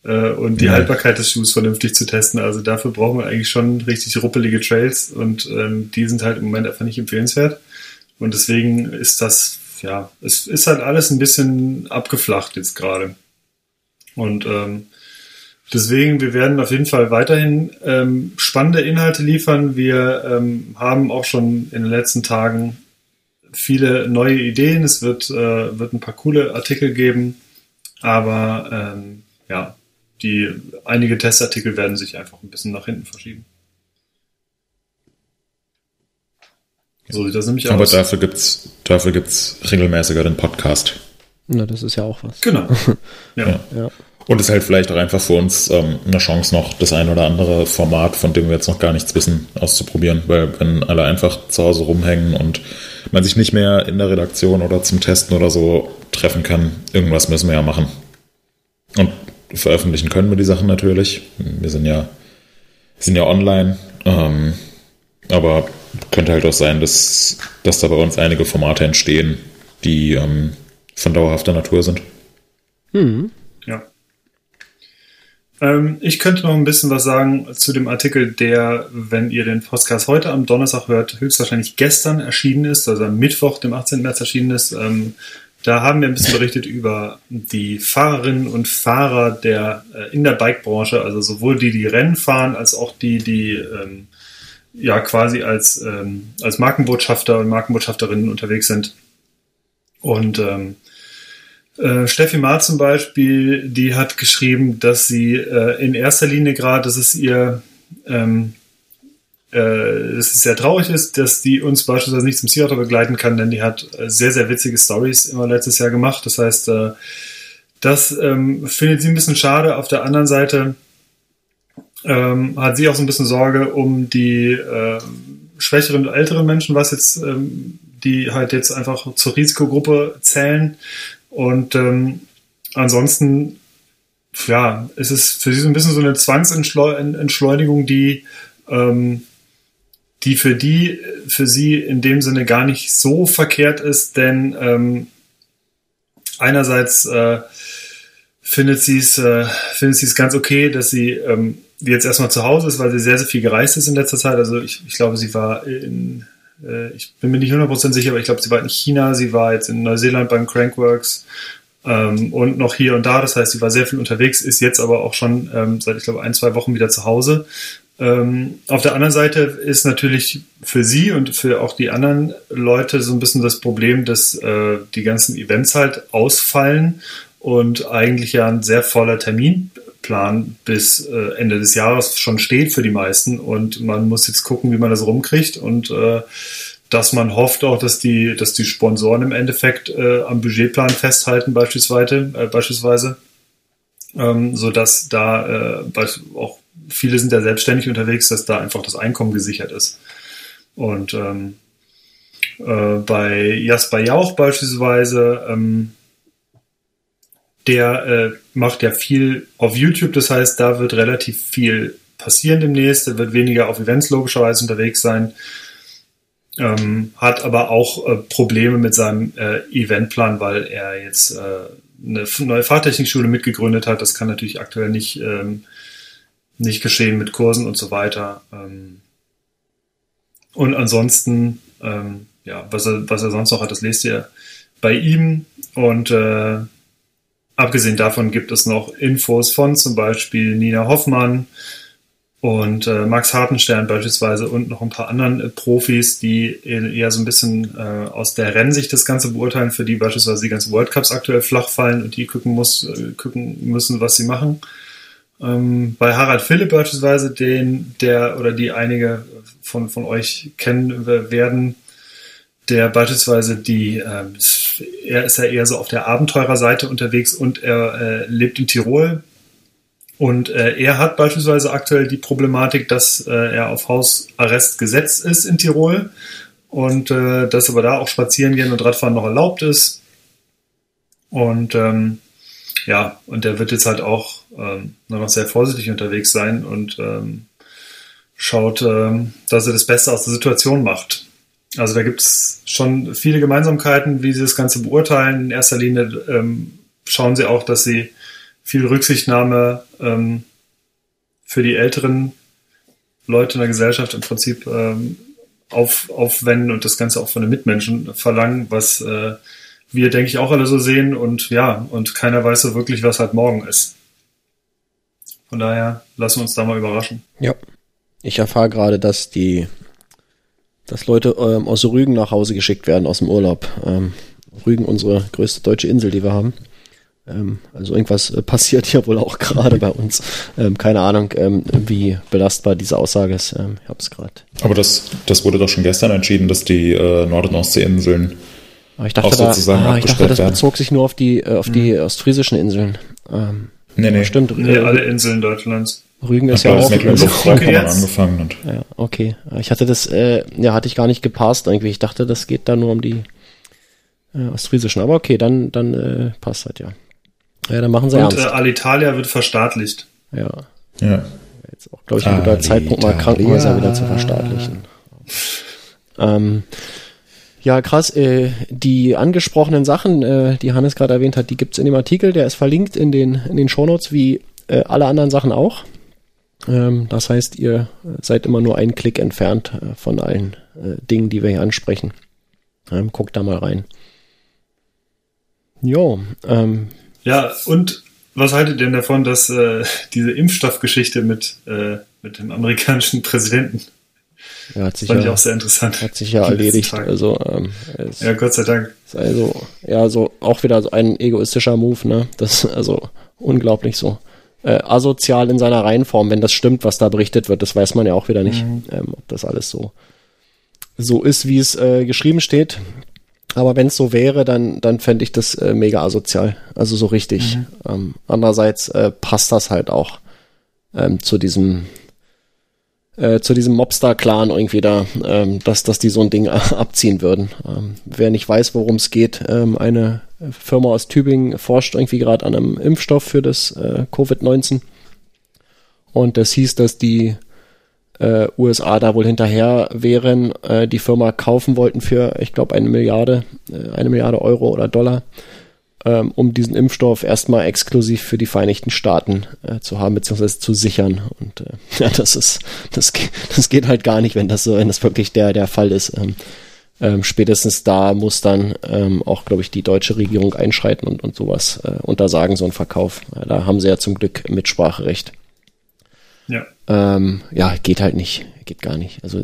B: äh, und die ja. Haltbarkeit des Schuhs vernünftig zu testen. Also dafür brauchen wir eigentlich schon richtig ruppelige Trails und ähm, die sind halt im Moment einfach nicht empfehlenswert. Und deswegen ist das ja, es ist halt alles ein bisschen abgeflacht jetzt gerade. Und ähm, deswegen, wir werden auf jeden Fall weiterhin ähm, spannende Inhalte liefern. Wir ähm, haben auch schon in den letzten Tagen viele neue Ideen. Es wird, äh, wird ein paar coole Artikel geben. Aber ähm, ja, die einige Testartikel werden sich einfach ein bisschen nach hinten verschieben.
A: So sieht das nämlich Aber aus. Aber dafür gibt's, dafür gibt's regelmäßiger den Podcast.
C: Na, das ist ja auch was.
B: Genau.
A: ja. ja. ja. Und ist halt vielleicht auch einfach für uns ähm, eine Chance, noch das ein oder andere Format, von dem wir jetzt noch gar nichts wissen, auszuprobieren. Weil wenn alle einfach zu Hause rumhängen und man sich nicht mehr in der Redaktion oder zum Testen oder so treffen kann, irgendwas müssen wir ja machen. Und veröffentlichen können wir die Sachen natürlich. Wir sind ja, sind ja online. Ähm, aber könnte halt auch sein, dass, dass da bei uns einige Formate entstehen, die ähm, von dauerhafter Natur sind.
B: Mhm. Ja. Ähm, ich könnte noch ein bisschen was sagen zu dem Artikel, der, wenn ihr den Podcast heute am Donnerstag hört, höchstwahrscheinlich gestern erschienen ist, also am Mittwoch, dem 18. März erschienen ist. Ähm, da haben wir ein bisschen berichtet über die Fahrerinnen und Fahrer der, äh, in der Bikebranche, also sowohl die, die Rennen fahren, als auch die, die ähm, ja quasi als, ähm, als Markenbotschafter und Markenbotschafterinnen unterwegs sind. Und ähm, äh, Steffi Ma zum Beispiel, die hat geschrieben, dass sie äh, in erster Linie gerade, dass es ihr ähm, äh, dass es sehr traurig ist, dass die uns beispielsweise nicht zum Theater begleiten kann, denn die hat äh, sehr, sehr witzige Stories immer letztes Jahr gemacht. Das heißt, äh, das ähm, findet sie ein bisschen schade. Auf der anderen Seite ähm, hat sie auch so ein bisschen Sorge um die äh, schwächeren, älteren Menschen, was jetzt, ähm, die halt jetzt einfach zur Risikogruppe zählen. Und ähm, ansonsten, ja, ist es für sie so ein bisschen so eine Zwangsentschleunigung, die, ähm, die für die, für sie in dem Sinne gar nicht so verkehrt ist, denn ähm, einerseits äh, findet sie es, äh, findet sie es ganz okay, dass sie ähm, jetzt erstmal zu Hause ist, weil sie sehr, sehr viel gereist ist in letzter Zeit. Also ich, ich glaube, sie war in, äh, ich bin mir nicht 100% sicher, aber ich glaube, sie war in China, sie war jetzt in Neuseeland beim Crankworks ähm, und noch hier und da. Das heißt, sie war sehr viel unterwegs, ist jetzt aber auch schon ähm, seit, ich glaube, ein, zwei Wochen wieder zu Hause. Ähm, auf der anderen Seite ist natürlich für sie und für auch die anderen Leute so ein bisschen das Problem, dass äh, die ganzen Events halt ausfallen und eigentlich ja ein sehr voller Termin Plan bis äh, Ende des Jahres schon steht für die meisten. Und man muss jetzt gucken, wie man das rumkriegt und äh, dass man hofft auch, dass die, dass die Sponsoren im Endeffekt äh, am Budgetplan festhalten beispielsweise, äh, beispielsweise ähm, so dass da äh, auch viele sind ja selbstständig unterwegs, dass da einfach das Einkommen gesichert ist. Und ähm, äh, bei Jasper Jauch beispielsweise ähm, der äh, macht ja viel auf YouTube, das heißt, da wird relativ viel passieren demnächst, er wird weniger auf Events logischerweise unterwegs sein, ähm, hat aber auch äh, Probleme mit seinem äh, Eventplan, weil er jetzt äh, eine neue Fahrtechnikschule mitgegründet hat. Das kann natürlich aktuell nicht, ähm, nicht geschehen mit Kursen und so weiter. Ähm, und ansonsten, ähm, ja, was er, was er sonst noch hat, das lest ihr bei ihm. Und äh, abgesehen davon gibt es noch Infos von zum Beispiel Nina Hoffmann und äh, Max Hartenstern beispielsweise und noch ein paar anderen äh, Profis, die eher so ein bisschen äh, aus der Rennsicht das Ganze beurteilen, für die beispielsweise die ganzen World Cups aktuell flach fallen und die gucken, muss, äh, gucken müssen, was sie machen. Ähm, bei Harald Philipp beispielsweise, den, der oder die einige von, von euch kennen werden, der beispielsweise die, äh, er ist ja eher so auf der Abenteurerseite unterwegs und er äh, lebt in Tirol. Und äh, er hat beispielsweise aktuell die Problematik, dass äh, er auf Hausarrest gesetzt ist in Tirol und äh, dass aber da auch spazieren gehen und Radfahren noch erlaubt ist. Und ähm, ja, und der wird jetzt halt auch ähm, noch sehr vorsichtig unterwegs sein und ähm, schaut, ähm, dass er das Beste aus der Situation macht. Also da gibt es schon viele Gemeinsamkeiten, wie sie das Ganze beurteilen. In erster Linie ähm, schauen sie auch, dass sie viel Rücksichtnahme ähm, für die älteren Leute in der Gesellschaft im Prinzip ähm, auf, aufwenden und das Ganze auch von den Mitmenschen verlangen, was äh, wir, denke ich, auch alle so sehen und ja, und keiner weiß so wirklich, was halt morgen ist. Von daher lassen wir uns da mal überraschen.
C: Ja. Ich erfahre gerade, dass die, dass Leute ähm, aus Rügen nach Hause geschickt werden aus dem Urlaub. Ähm, Rügen, unsere größte deutsche Insel, die wir haben. Ähm, also irgendwas äh, passiert hier wohl auch gerade bei uns. Ähm, keine Ahnung, ähm, wie belastbar diese Aussage ist. Ähm, ich hab's gerade.
A: Aber das, das wurde doch schon gestern entschieden, dass die äh, Nord- und Ostseeinseln
C: ich dachte, da, ah, ich dachte das werden. bezog sich nur auf die, äh, auf die mhm. ostfriesischen Inseln. Ähm,
B: nee, nee. Stimmt. Nee, alle Inseln Deutschlands.
C: Rügen ist ja auch
A: okay, angefangen. Und
C: ja, okay. Ich hatte das, äh, ja, hatte ich gar nicht gepasst irgendwie. Ich dachte, das geht da nur um die äh, ostfriesischen. Aber okay, dann, dann äh, passt halt ja. Ja, dann machen sie
B: Und ernst. Äh, Alitalia wird verstaatlicht.
C: Ja.
A: Ja.
C: Jetzt auch, glaube ich, ein guter Zeitpunkt, mal Krankenhäuser wieder zu verstaatlichen. Ähm, ja, krass. Äh, die angesprochenen Sachen, äh, die Hannes gerade erwähnt hat, die gibt's in dem Artikel. Der ist verlinkt in den, in den Shownotes, wie äh, alle anderen Sachen auch. Ähm, das heißt, ihr seid immer nur einen Klick entfernt äh, von allen äh, Dingen, die wir hier ansprechen. Ähm, guckt da mal rein. Jo. Ähm,
B: ja, und was haltet ihr denn davon, dass äh, diese Impfstoffgeschichte mit, äh, mit dem amerikanischen Präsidenten
C: ja, hat sich
B: Fand
C: ja,
B: ich auch sehr interessant.
C: Hat sich ja erledigt. Also, ähm,
B: ja, Gott sei Dank.
C: also, ja, so auch wieder so ein egoistischer Move, ne? Das also unglaublich so. Äh, asozial in seiner Reihenform, wenn das stimmt, was da berichtet wird, das weiß man ja auch wieder nicht, mhm. ähm, ob das alles so so ist, wie es äh, geschrieben steht. Aber wenn es so wäre, dann, dann fände ich das äh, mega asozial. Also so richtig. Mhm. Ähm, andererseits äh, passt das halt auch ähm, zu diesem äh, zu diesem Mobster-Clan irgendwie da, ähm, dass, dass die so ein Ding abziehen würden. Ähm, wer nicht weiß, worum es geht, ähm, eine Firma aus Tübingen forscht irgendwie gerade an einem Impfstoff für das äh, Covid-19. Und das hieß, dass die äh, USA da wohl hinterher wären, äh, die Firma kaufen wollten für, ich glaube, eine Milliarde, äh, eine Milliarde Euro oder Dollar ähm, um diesen Impfstoff erstmal exklusiv für die Vereinigten Staaten äh, zu haben, beziehungsweise zu sichern. Und äh, ja, das ist, das, das geht halt gar nicht, wenn das so, wenn das wirklich der, der Fall ist. Ähm, ähm, spätestens da muss dann ähm, auch, glaube ich, die deutsche Regierung einschreiten und, und sowas äh, untersagen, so ein Verkauf. Ja, da haben sie ja zum Glück Mitspracherecht.
B: Ja.
C: Ähm, ja, geht halt nicht. Geht gar nicht. Also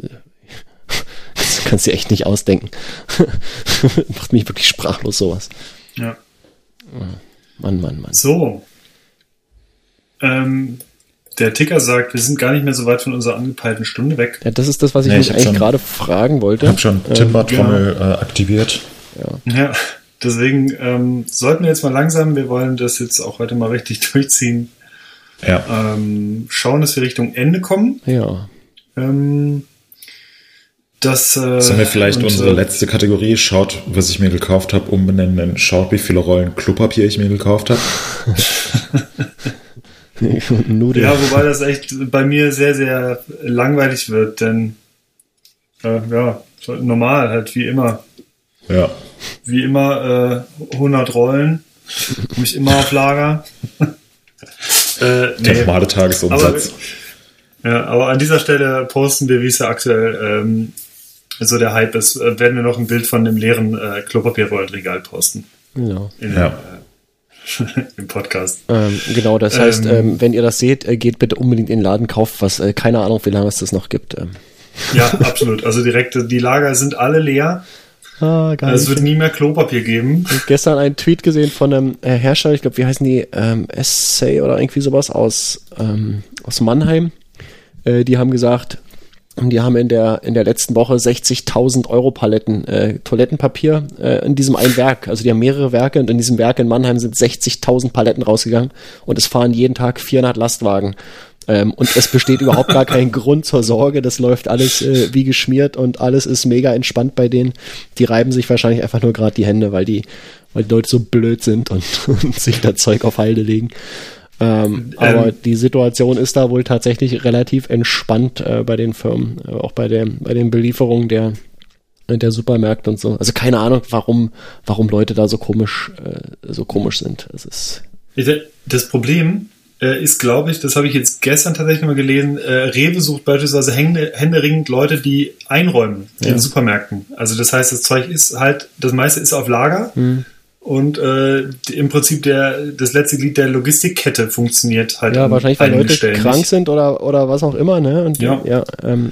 C: das kannst du dir echt nicht ausdenken. Macht mich wirklich sprachlos sowas.
B: Ja.
C: Mann, Mann, Mann.
B: So. Ähm, der Ticker sagt, wir sind gar nicht mehr so weit von unserer angepeilten Stunde weg.
C: Ja, das ist das, was ich nee, mich eigentlich gerade fragen wollte.
A: Ich habe schon ähm, Timbertrommel ja. äh, aktiviert.
B: Ja. ja, deswegen ähm, sollten wir jetzt mal langsam, wir wollen das jetzt auch heute mal richtig durchziehen.
A: Ja.
B: Ähm, schauen, dass wir Richtung Ende kommen.
C: Ja.
B: Ähm, das, äh,
A: Sollen wir vielleicht unsere äh, letzte Kategorie, schaut, was ich mir gekauft habe, umbenennen, schaut, wie viele Rollen Klopapier ich mir gekauft habe?
B: ja, wobei das echt bei mir sehr, sehr langweilig wird, denn äh, ja, normal, halt wie immer.
A: Ja.
B: Wie immer äh, 100 Rollen, mich immer auf Lager.
A: äh, nee. Der normale Tagesumsatz.
B: Aber, Ja, aber an dieser Stelle posten wir, wie es ja aktuell ähm, so der Hype ist, äh, werden wir noch ein Bild von dem leeren äh, Klopapierrollenregal posten.
C: Genau.
B: In,
A: Ja.
B: äh, Im Podcast.
C: Ähm, genau, das heißt,
B: Ähm,
C: ähm, wenn ihr das seht, äh, geht bitte unbedingt in den Laden, kauft was, äh, keine Ahnung, wie lange es das noch gibt. Ähm.
B: Ja, absolut. Also direkt, die Lager sind alle leer.
C: Ah, geil.
B: Also es wird nie mehr Klopapier geben.
C: Ich hab gestern einen Tweet gesehen von einem Hersteller, ich glaube, wie heißen die? Ähm, Essay oder irgendwie sowas aus, ähm, aus Mannheim. Äh, die haben gesagt, die haben in der, in der letzten Woche 60.000 Euro Paletten äh, Toilettenpapier äh, in diesem einen Werk. Also die haben mehrere Werke und in diesem Werk in Mannheim sind 60.000 Paletten rausgegangen und es fahren jeden Tag 400 Lastwagen. Ähm, und es besteht überhaupt gar kein Grund zur Sorge. Das läuft alles äh, wie geschmiert und alles ist mega entspannt bei denen. Die reiben sich wahrscheinlich einfach nur gerade die Hände, weil die, weil die Leute so blöd sind und, und sich da Zeug auf Halde legen. Ähm, aber die Situation ist da wohl tatsächlich relativ entspannt äh, bei den Firmen, äh, auch bei der, bei den Belieferungen der, der Supermärkte und so. Also keine Ahnung, warum, warum Leute da so komisch, äh, so komisch sind. Es ist
B: Das Problem äh, ist, glaube ich, das habe ich jetzt gestern tatsächlich mal gelesen, äh, Rewe sucht beispielsweise hände, händeringend Leute, die einräumen in Supermärkten. Also das heißt, das Zeug ist halt, das meiste ist auf Lager
C: Hm.
B: Und äh, im Prinzip der, das letzte Glied der Logistikkette funktioniert halt
C: ja wahrscheinlich, weil Leute
B: Stellen
C: krank
B: nicht.
C: sind oder, oder was auch immer, ne? Und
B: Ja.
C: ja, ähm,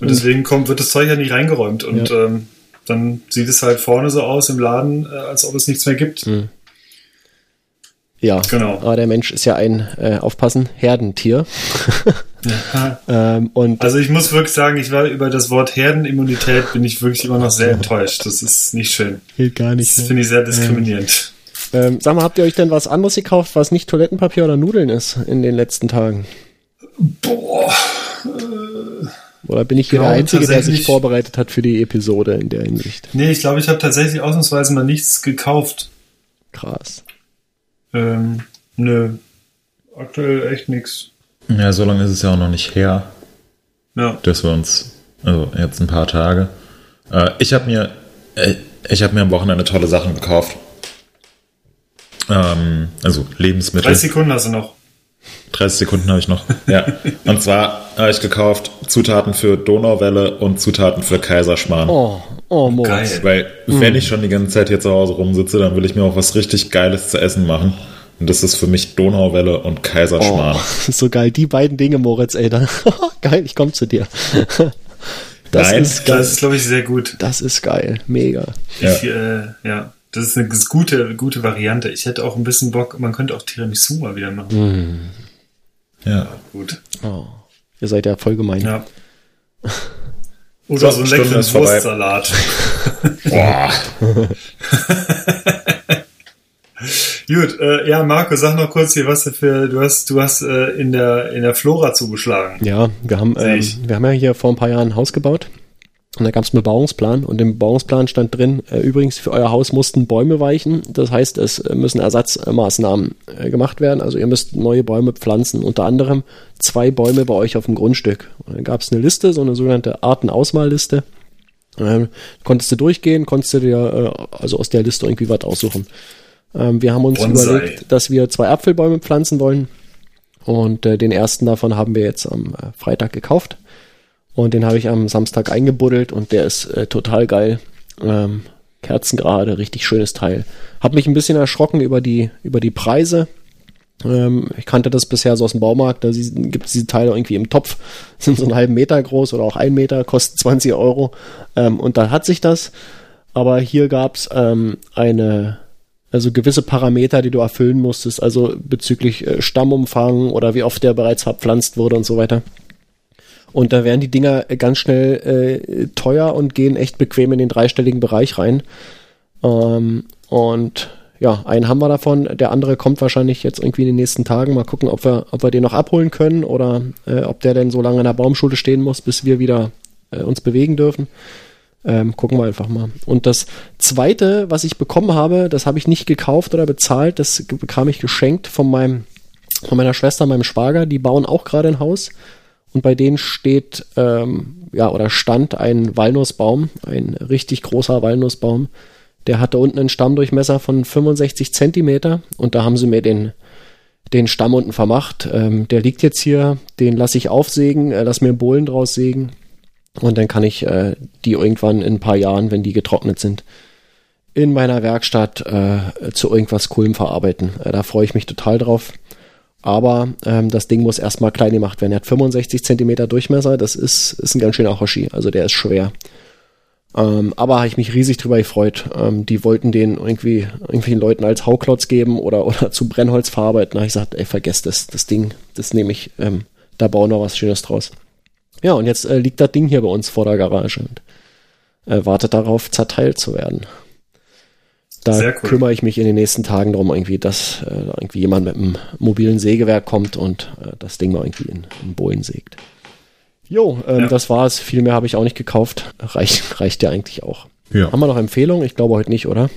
B: Und deswegen kommt, wird das Zeug ja nicht reingeräumt und ähm, dann sieht es halt vorne so aus im Laden, äh, als ob es nichts mehr gibt.
C: Hm. ja.
B: Genau.
C: Aber der Mensch ist ja ein, äh, aufpassen, Herdentier. ähm,
B: Also ich muss wirklich sagen, ich war über das Wort Herdenimmunität bin ich wirklich immer noch sehr enttäuscht. Das ist nicht schön.
C: geht gar nicht.
B: Das finde ich sehr diskriminierend.
C: Ähm, sag mal, habt ihr euch denn was anderes gekauft, was nicht Toilettenpapier oder Nudeln ist in den letzten Tagen?
B: Boah.
C: Oder bin ich hier der Einzige, der sich vorbereitet hat für die Episode in der Hinsicht?
B: Nee, ich glaube, ich habe tatsächlich ausnahmsweise mal nichts gekauft.
C: Krass.
B: Ähm, nö. Aktuell echt nichts.
A: Ja, so lange ist es ja auch noch nicht her,
B: Ja.
A: dass wir uns, also jetzt ein paar Tage. Äh, ich habe mir, äh, ich habe mir am Wochenende tolle Sachen gekauft. Ähm, also Lebensmittel.
B: 30 Sekunden hast du noch.
A: 30 Sekunden habe ich noch. Ja. Und zwar habe ich gekauft Zutaten für Donauwelle und Zutaten für Kaiserschmarrn.
C: Oh, oh, Moritz.
B: Geil.
A: Weil, wenn ich schon die ganze Zeit hier zu Hause rumsitze, dann will ich mir auch was richtig Geiles zu essen machen. Und das ist für mich Donauwelle und Kaiserschmarrn.
C: Oh, so geil. Die beiden Dinge, Moritz, ey. Geil, ich komme zu dir. Das
A: Nein.
C: ist geil.
B: Das ist, glaube ich, sehr gut.
C: Das ist geil. Mega.
A: Ja.
B: Ich, äh, ja. Das ist eine gute, gute Variante. Ich hätte auch ein bisschen Bock, man könnte auch Tiramisu mal wieder machen.
A: Ja.
B: Gut.
C: Oh, ihr seid ja voll gemein.
B: Ja. Oder so,
A: So,
B: einen leckeren. Wurstsalat.
A: Boah.
B: Gut, äh, ja, Marco, sag noch kurz hier, was du für, du hast, du hast äh, in der in der Flora zugeschlagen.
C: Ja, wir haben, ähm, wir haben ja hier vor ein paar Jahren ein Haus gebaut. Und da gab es einen Bebauungsplan und im Bebauungsplan stand drin, äh, übrigens für euer Haus mussten Bäume weichen. Das heißt, es äh, müssen Ersatzmaßnahmen äh, gemacht werden. Also ihr müsst neue Bäume pflanzen, unter anderem zwei Bäume bei euch auf dem Grundstück. Und dann gab es eine Liste, so eine sogenannte Artenauswahlliste. Ähm, konntest du durchgehen, konntest du dir äh, also aus der Liste irgendwie was aussuchen. Ähm, wir haben uns
B: Bonsai.
C: überlegt, dass wir zwei Apfelbäume pflanzen wollen. Und äh, den ersten davon haben wir jetzt am äh, Freitag gekauft. Und den habe ich am Samstag eingebuddelt und der ist äh, total geil. Ähm, Kerzengerade, richtig schönes Teil. Hab mich ein bisschen erschrocken über die, über die Preise. Ähm, ich kannte das bisher so aus dem Baumarkt, da gibt es diese Teile irgendwie im Topf, sind so einen halben Meter groß oder auch ein Meter, kosten 20 Euro. Ähm, und da hat sich das. Aber hier gab's ähm, eine, also gewisse Parameter, die du erfüllen musstest, also bezüglich äh, Stammumfang oder wie oft der bereits verpflanzt wurde und so weiter. Und da werden die Dinger äh, ganz schnell äh, teuer und gehen echt bequem in den dreistelligen Bereich rein. Ähm, und ja, einen haben wir davon. Der andere kommt wahrscheinlich jetzt irgendwie in den nächsten Tagen. Mal gucken, ob wir, ob wir den noch abholen können oder äh, ob der denn so lange in der Baumschule stehen muss, bis wir wieder äh, uns bewegen dürfen. Ähm, gucken wir einfach mal. Und das zweite, was ich bekommen habe, das habe ich nicht gekauft oder bezahlt, das bekam ich geschenkt von meinem, von meiner Schwester, meinem Schwager. Die bauen auch gerade ein Haus. Und bei denen steht, ähm, ja, oder stand ein Walnussbaum, ein richtig großer Walnussbaum. Der hatte unten einen Stammdurchmesser von 65 Zentimeter und da haben sie mir den, den Stamm unten vermacht. Ähm, der liegt jetzt hier, den lasse ich aufsägen, äh, lass mir Bohlen draus sägen und dann kann ich äh, die irgendwann in ein paar Jahren, wenn die getrocknet sind, in meiner Werkstatt äh, zu irgendwas Coolem verarbeiten. Äh, da freue ich mich total drauf. Aber ähm, das Ding muss erstmal klein gemacht werden. Er hat 65 Zentimeter Durchmesser, das ist, ist ein ganz schöner Hoshi, also der ist schwer. Ähm, aber habe ich mich riesig drüber gefreut. Ähm, die wollten den irgendwie irgendwelchen Leuten als Hauklotz geben oder, oder zu Brennholz verarbeiten. Da habe ich gesagt, ey, vergesst das, das Ding, das nehme ich, ähm, da bauen wir was Schönes draus. Ja, und jetzt äh, liegt das Ding hier bei uns vor der Garage und äh, wartet darauf, zerteilt zu werden. Da cool. kümmere ich mich in den nächsten Tagen darum, irgendwie, dass äh, irgendwie jemand mit einem mobilen Sägewerk kommt und äh, das Ding mal irgendwie in, in Bohlen sägt. Jo, ähm, ja. das war's. Viel mehr habe ich auch nicht gekauft. Reicht, reicht ja eigentlich auch. Ja. Haben wir noch Empfehlungen? Ich glaube heute nicht, oder?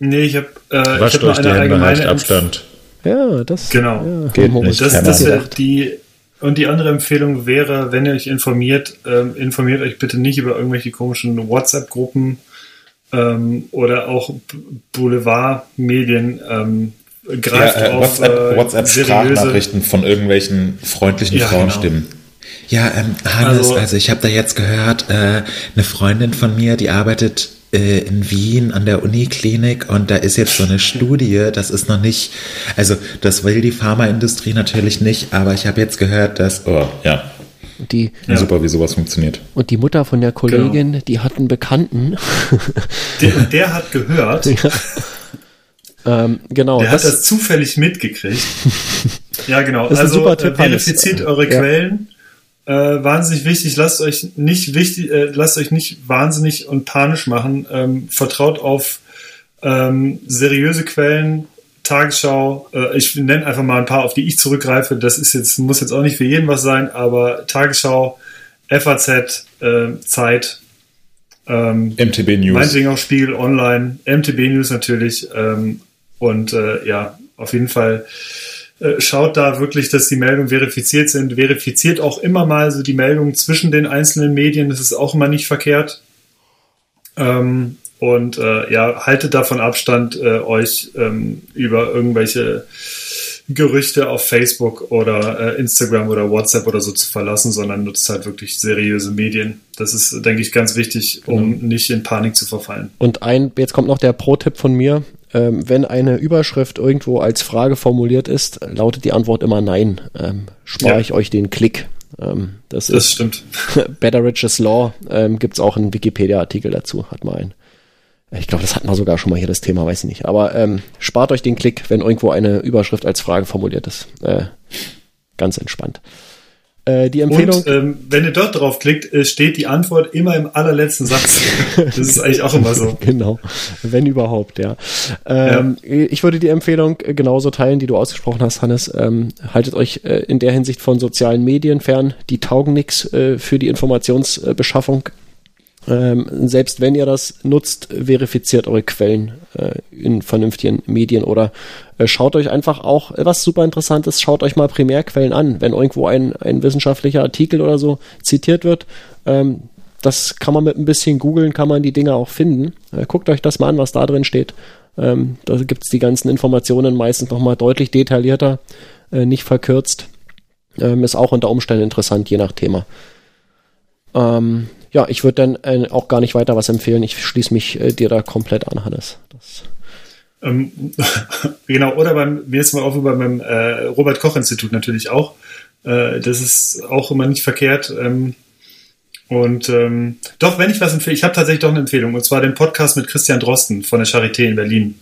B: Nee, ich habe
A: äh, Wascht ich hab euch eine allgemeine Abstand.
C: Ja, das
B: genau.
C: Ja,
B: Geht nicht. Das, das wäre die und die andere Empfehlung wäre, wenn ihr euch informiert, ähm, informiert euch bitte nicht über irgendwelche komischen WhatsApp-Gruppen ähm, oder auch Boulevard-Medien. Ähm, greift ja, äh, auf
A: WhatsApp, WhatsApp Sprachnachrichten von irgendwelchen freundlichen ja, Frauenstimmen. Genau. Ja, ähm, Hannes, also, also ich habe da jetzt gehört, äh, eine Freundin von mir, die arbeitet äh, in Wien an der Uniklinik und da ist jetzt so eine Studie, das ist noch nicht, also das will die Pharmaindustrie natürlich nicht, aber ich habe jetzt gehört, dass, oh, ja,
C: die,
A: ja. Super, wie sowas funktioniert.
C: Und die Mutter von der Kollegin, genau. die hat einen Bekannten.
B: Der, der hat gehört.
C: Ja. Ähm, genau.
B: Der das, hat das zufällig mitgekriegt. ja, genau. also äh, verifiziert eure ja. Quellen. Äh, wahnsinnig wichtig. Lasst euch nicht wichtig, äh, lasst euch nicht wahnsinnig und panisch machen. Ähm, vertraut auf ähm, seriöse Quellen. Tagesschau, äh, ich nenne einfach mal ein paar, auf die ich zurückgreife. Das ist jetzt, muss jetzt auch nicht für jeden was sein, aber Tagesschau, FAZ, äh, Zeit,
A: ähm, MTB News.
B: Meinetwegen auch Spiegel Online, MTB News natürlich. Ähm, und äh, ja, auf jeden Fall schaut da wirklich, dass die Meldungen verifiziert sind. Verifiziert auch immer mal so die Meldungen zwischen den einzelnen Medien. Das ist auch immer nicht verkehrt. Ähm, und äh, ja, haltet davon Abstand, äh, euch ähm, über irgendwelche Gerüchte auf Facebook oder äh, Instagram oder WhatsApp oder so zu verlassen, sondern nutzt halt wirklich seriöse Medien. Das ist, denke ich, ganz wichtig, um genau. nicht in Panik zu verfallen.
C: Und ein, jetzt kommt noch der Pro-Tipp von mir. Ähm, wenn eine Überschrift irgendwo als Frage formuliert ist, lautet die Antwort immer Nein. Ähm, spare ja. ich euch den Klick. Ähm, das,
B: das ist stimmt.
C: Betteridge's Law. Ähm, Gibt es auch einen Wikipedia-Artikel dazu, hat mal einen. Ich glaube, das hatten wir sogar schon mal hier das Thema, weiß ich nicht. Aber ähm, spart euch den Klick, wenn irgendwo eine Überschrift als Frage formuliert ist. Äh, ganz entspannt.
B: Äh, die Empfehlung. Und ähm, wenn ihr dort drauf klickt, äh, steht die Antwort immer im allerletzten Satz. das ist eigentlich auch immer so.
C: genau. Wenn überhaupt, ja. Ähm, ja. Ich würde die Empfehlung genauso teilen, die du ausgesprochen hast, Hannes. Ähm, haltet euch äh, in der Hinsicht von sozialen Medien fern. Die taugen nichts äh, für die Informationsbeschaffung. Ähm, selbst wenn ihr das nutzt, verifiziert eure Quellen äh, in vernünftigen Medien oder äh, schaut euch einfach auch, was super interessant ist, schaut euch mal Primärquellen an. Wenn irgendwo ein, ein wissenschaftlicher Artikel oder so zitiert wird, ähm, das kann man mit ein bisschen googeln, kann man die Dinge auch finden. Äh, guckt euch das mal an, was da drin steht. Ähm, da gibt's die ganzen Informationen meistens nochmal deutlich detaillierter, äh, nicht verkürzt. Ähm, ist auch unter Umständen interessant, je nach Thema. Ähm, ja, ich würde dann äh, auch gar nicht weiter was empfehlen. Ich schließe mich äh, dir da komplett an, Hannes.
B: Ähm, genau, oder beim, mir ist mal auch über beim äh, Robert Koch Institut natürlich auch. Äh, das ist auch immer nicht verkehrt. Ähm, und ähm, doch, wenn ich was empfehle, ich habe tatsächlich doch eine Empfehlung, und zwar den Podcast mit Christian Drosten von der Charité in Berlin.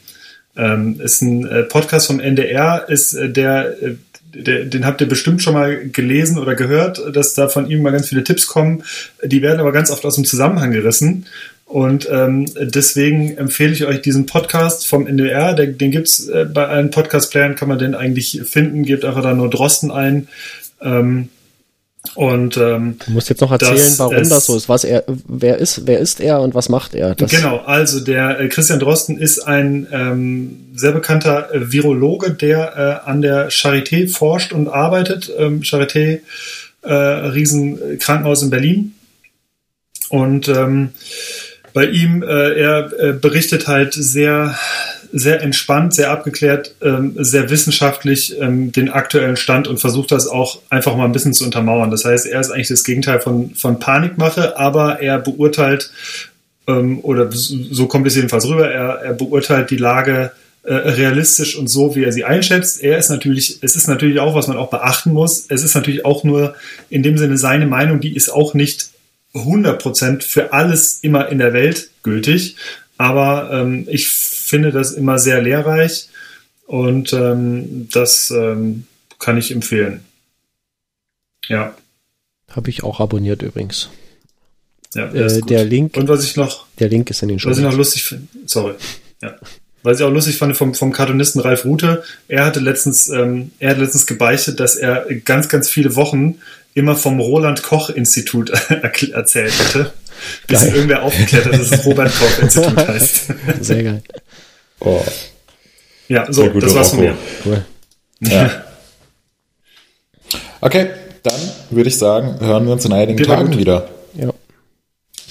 B: Ähm, ist ein äh, Podcast vom NDR, ist äh, der äh, der, den habt ihr bestimmt schon mal gelesen oder gehört, dass da von ihm mal ganz viele Tipps kommen. Die werden aber ganz oft aus dem Zusammenhang gerissen. Und ähm, deswegen empfehle ich euch diesen Podcast vom NDR. Den, den gibt's äh, bei allen Podcast-Playern, kann man den eigentlich finden. Gebt einfach da nur Drosten ein. Ähm, und ähm,
C: du musst jetzt noch erzählen, warum es, das so ist. Was er, wer ist, wer ist er und was macht er?
B: Das genau, also der äh, Christian Drosten ist ein ähm, sehr bekannter äh, Virologe, der äh, an der Charité forscht und arbeitet. Ähm, Charité, äh, Riesenkrankenhaus in Berlin. Und ähm, bei ihm, äh, er äh, berichtet halt sehr sehr entspannt, sehr abgeklärt, ähm, sehr wissenschaftlich ähm, den aktuellen Stand und versucht das auch einfach mal ein bisschen zu untermauern. Das heißt, er ist eigentlich das Gegenteil von, von Panikmache, aber er beurteilt, ähm, oder so kommt es jedenfalls rüber, er, er beurteilt die Lage äh, realistisch und so, wie er sie einschätzt. Er ist natürlich, es ist natürlich auch, was man auch beachten muss. Es ist natürlich auch nur in dem Sinne seine Meinung, die ist auch nicht 100% für alles immer in der Welt gültig. Aber ähm, ich finde das immer sehr lehrreich und ähm, das ähm, kann ich empfehlen. Ja.
C: Habe ich auch abonniert übrigens.
B: Ja,
C: äh, der Link.
B: Und was ich noch.
C: Der Link ist in den
B: Show. Was ich noch lustig finde. Sorry. Ja. Was ich auch lustig fand vom, vom Cartoonisten Ralf Rute, er hatte letztens, ähm, er hat letztens gebeichtet, dass er ganz, ganz viele Wochen immer vom Roland Koch Institut erzählt hätte. Bis irgendwer aufgeklärt hat, dass es das Robert Koch Institut heißt.
C: Sehr geil.
A: Oh.
B: Ja, so, das war's von mir. Cool.
A: Ja. Okay, dann würde ich sagen, hören wir uns in einigen Geht Tagen wieder.
C: Ja.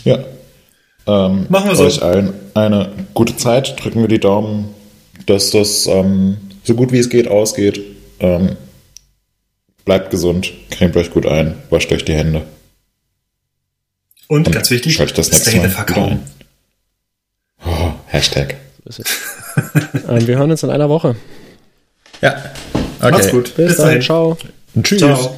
A: Ja. Ähm, Machen wir so. Euch allen eine gute Zeit. Drücken wir die Daumen, dass das ähm, so gut wie es geht ausgeht. Ähm, bleibt gesund, cremt euch gut ein, wascht euch die Hände.
B: Und, Und ganz wichtig,
A: schaltet das nächste Mal verkaufen. Oh, Hashtag.
C: ähm, wir hören uns in einer Woche.
A: Ja.
B: Okay. Macht's gut.
C: Bis, Bis dann. Ciao.
A: Tschüss. Ciao.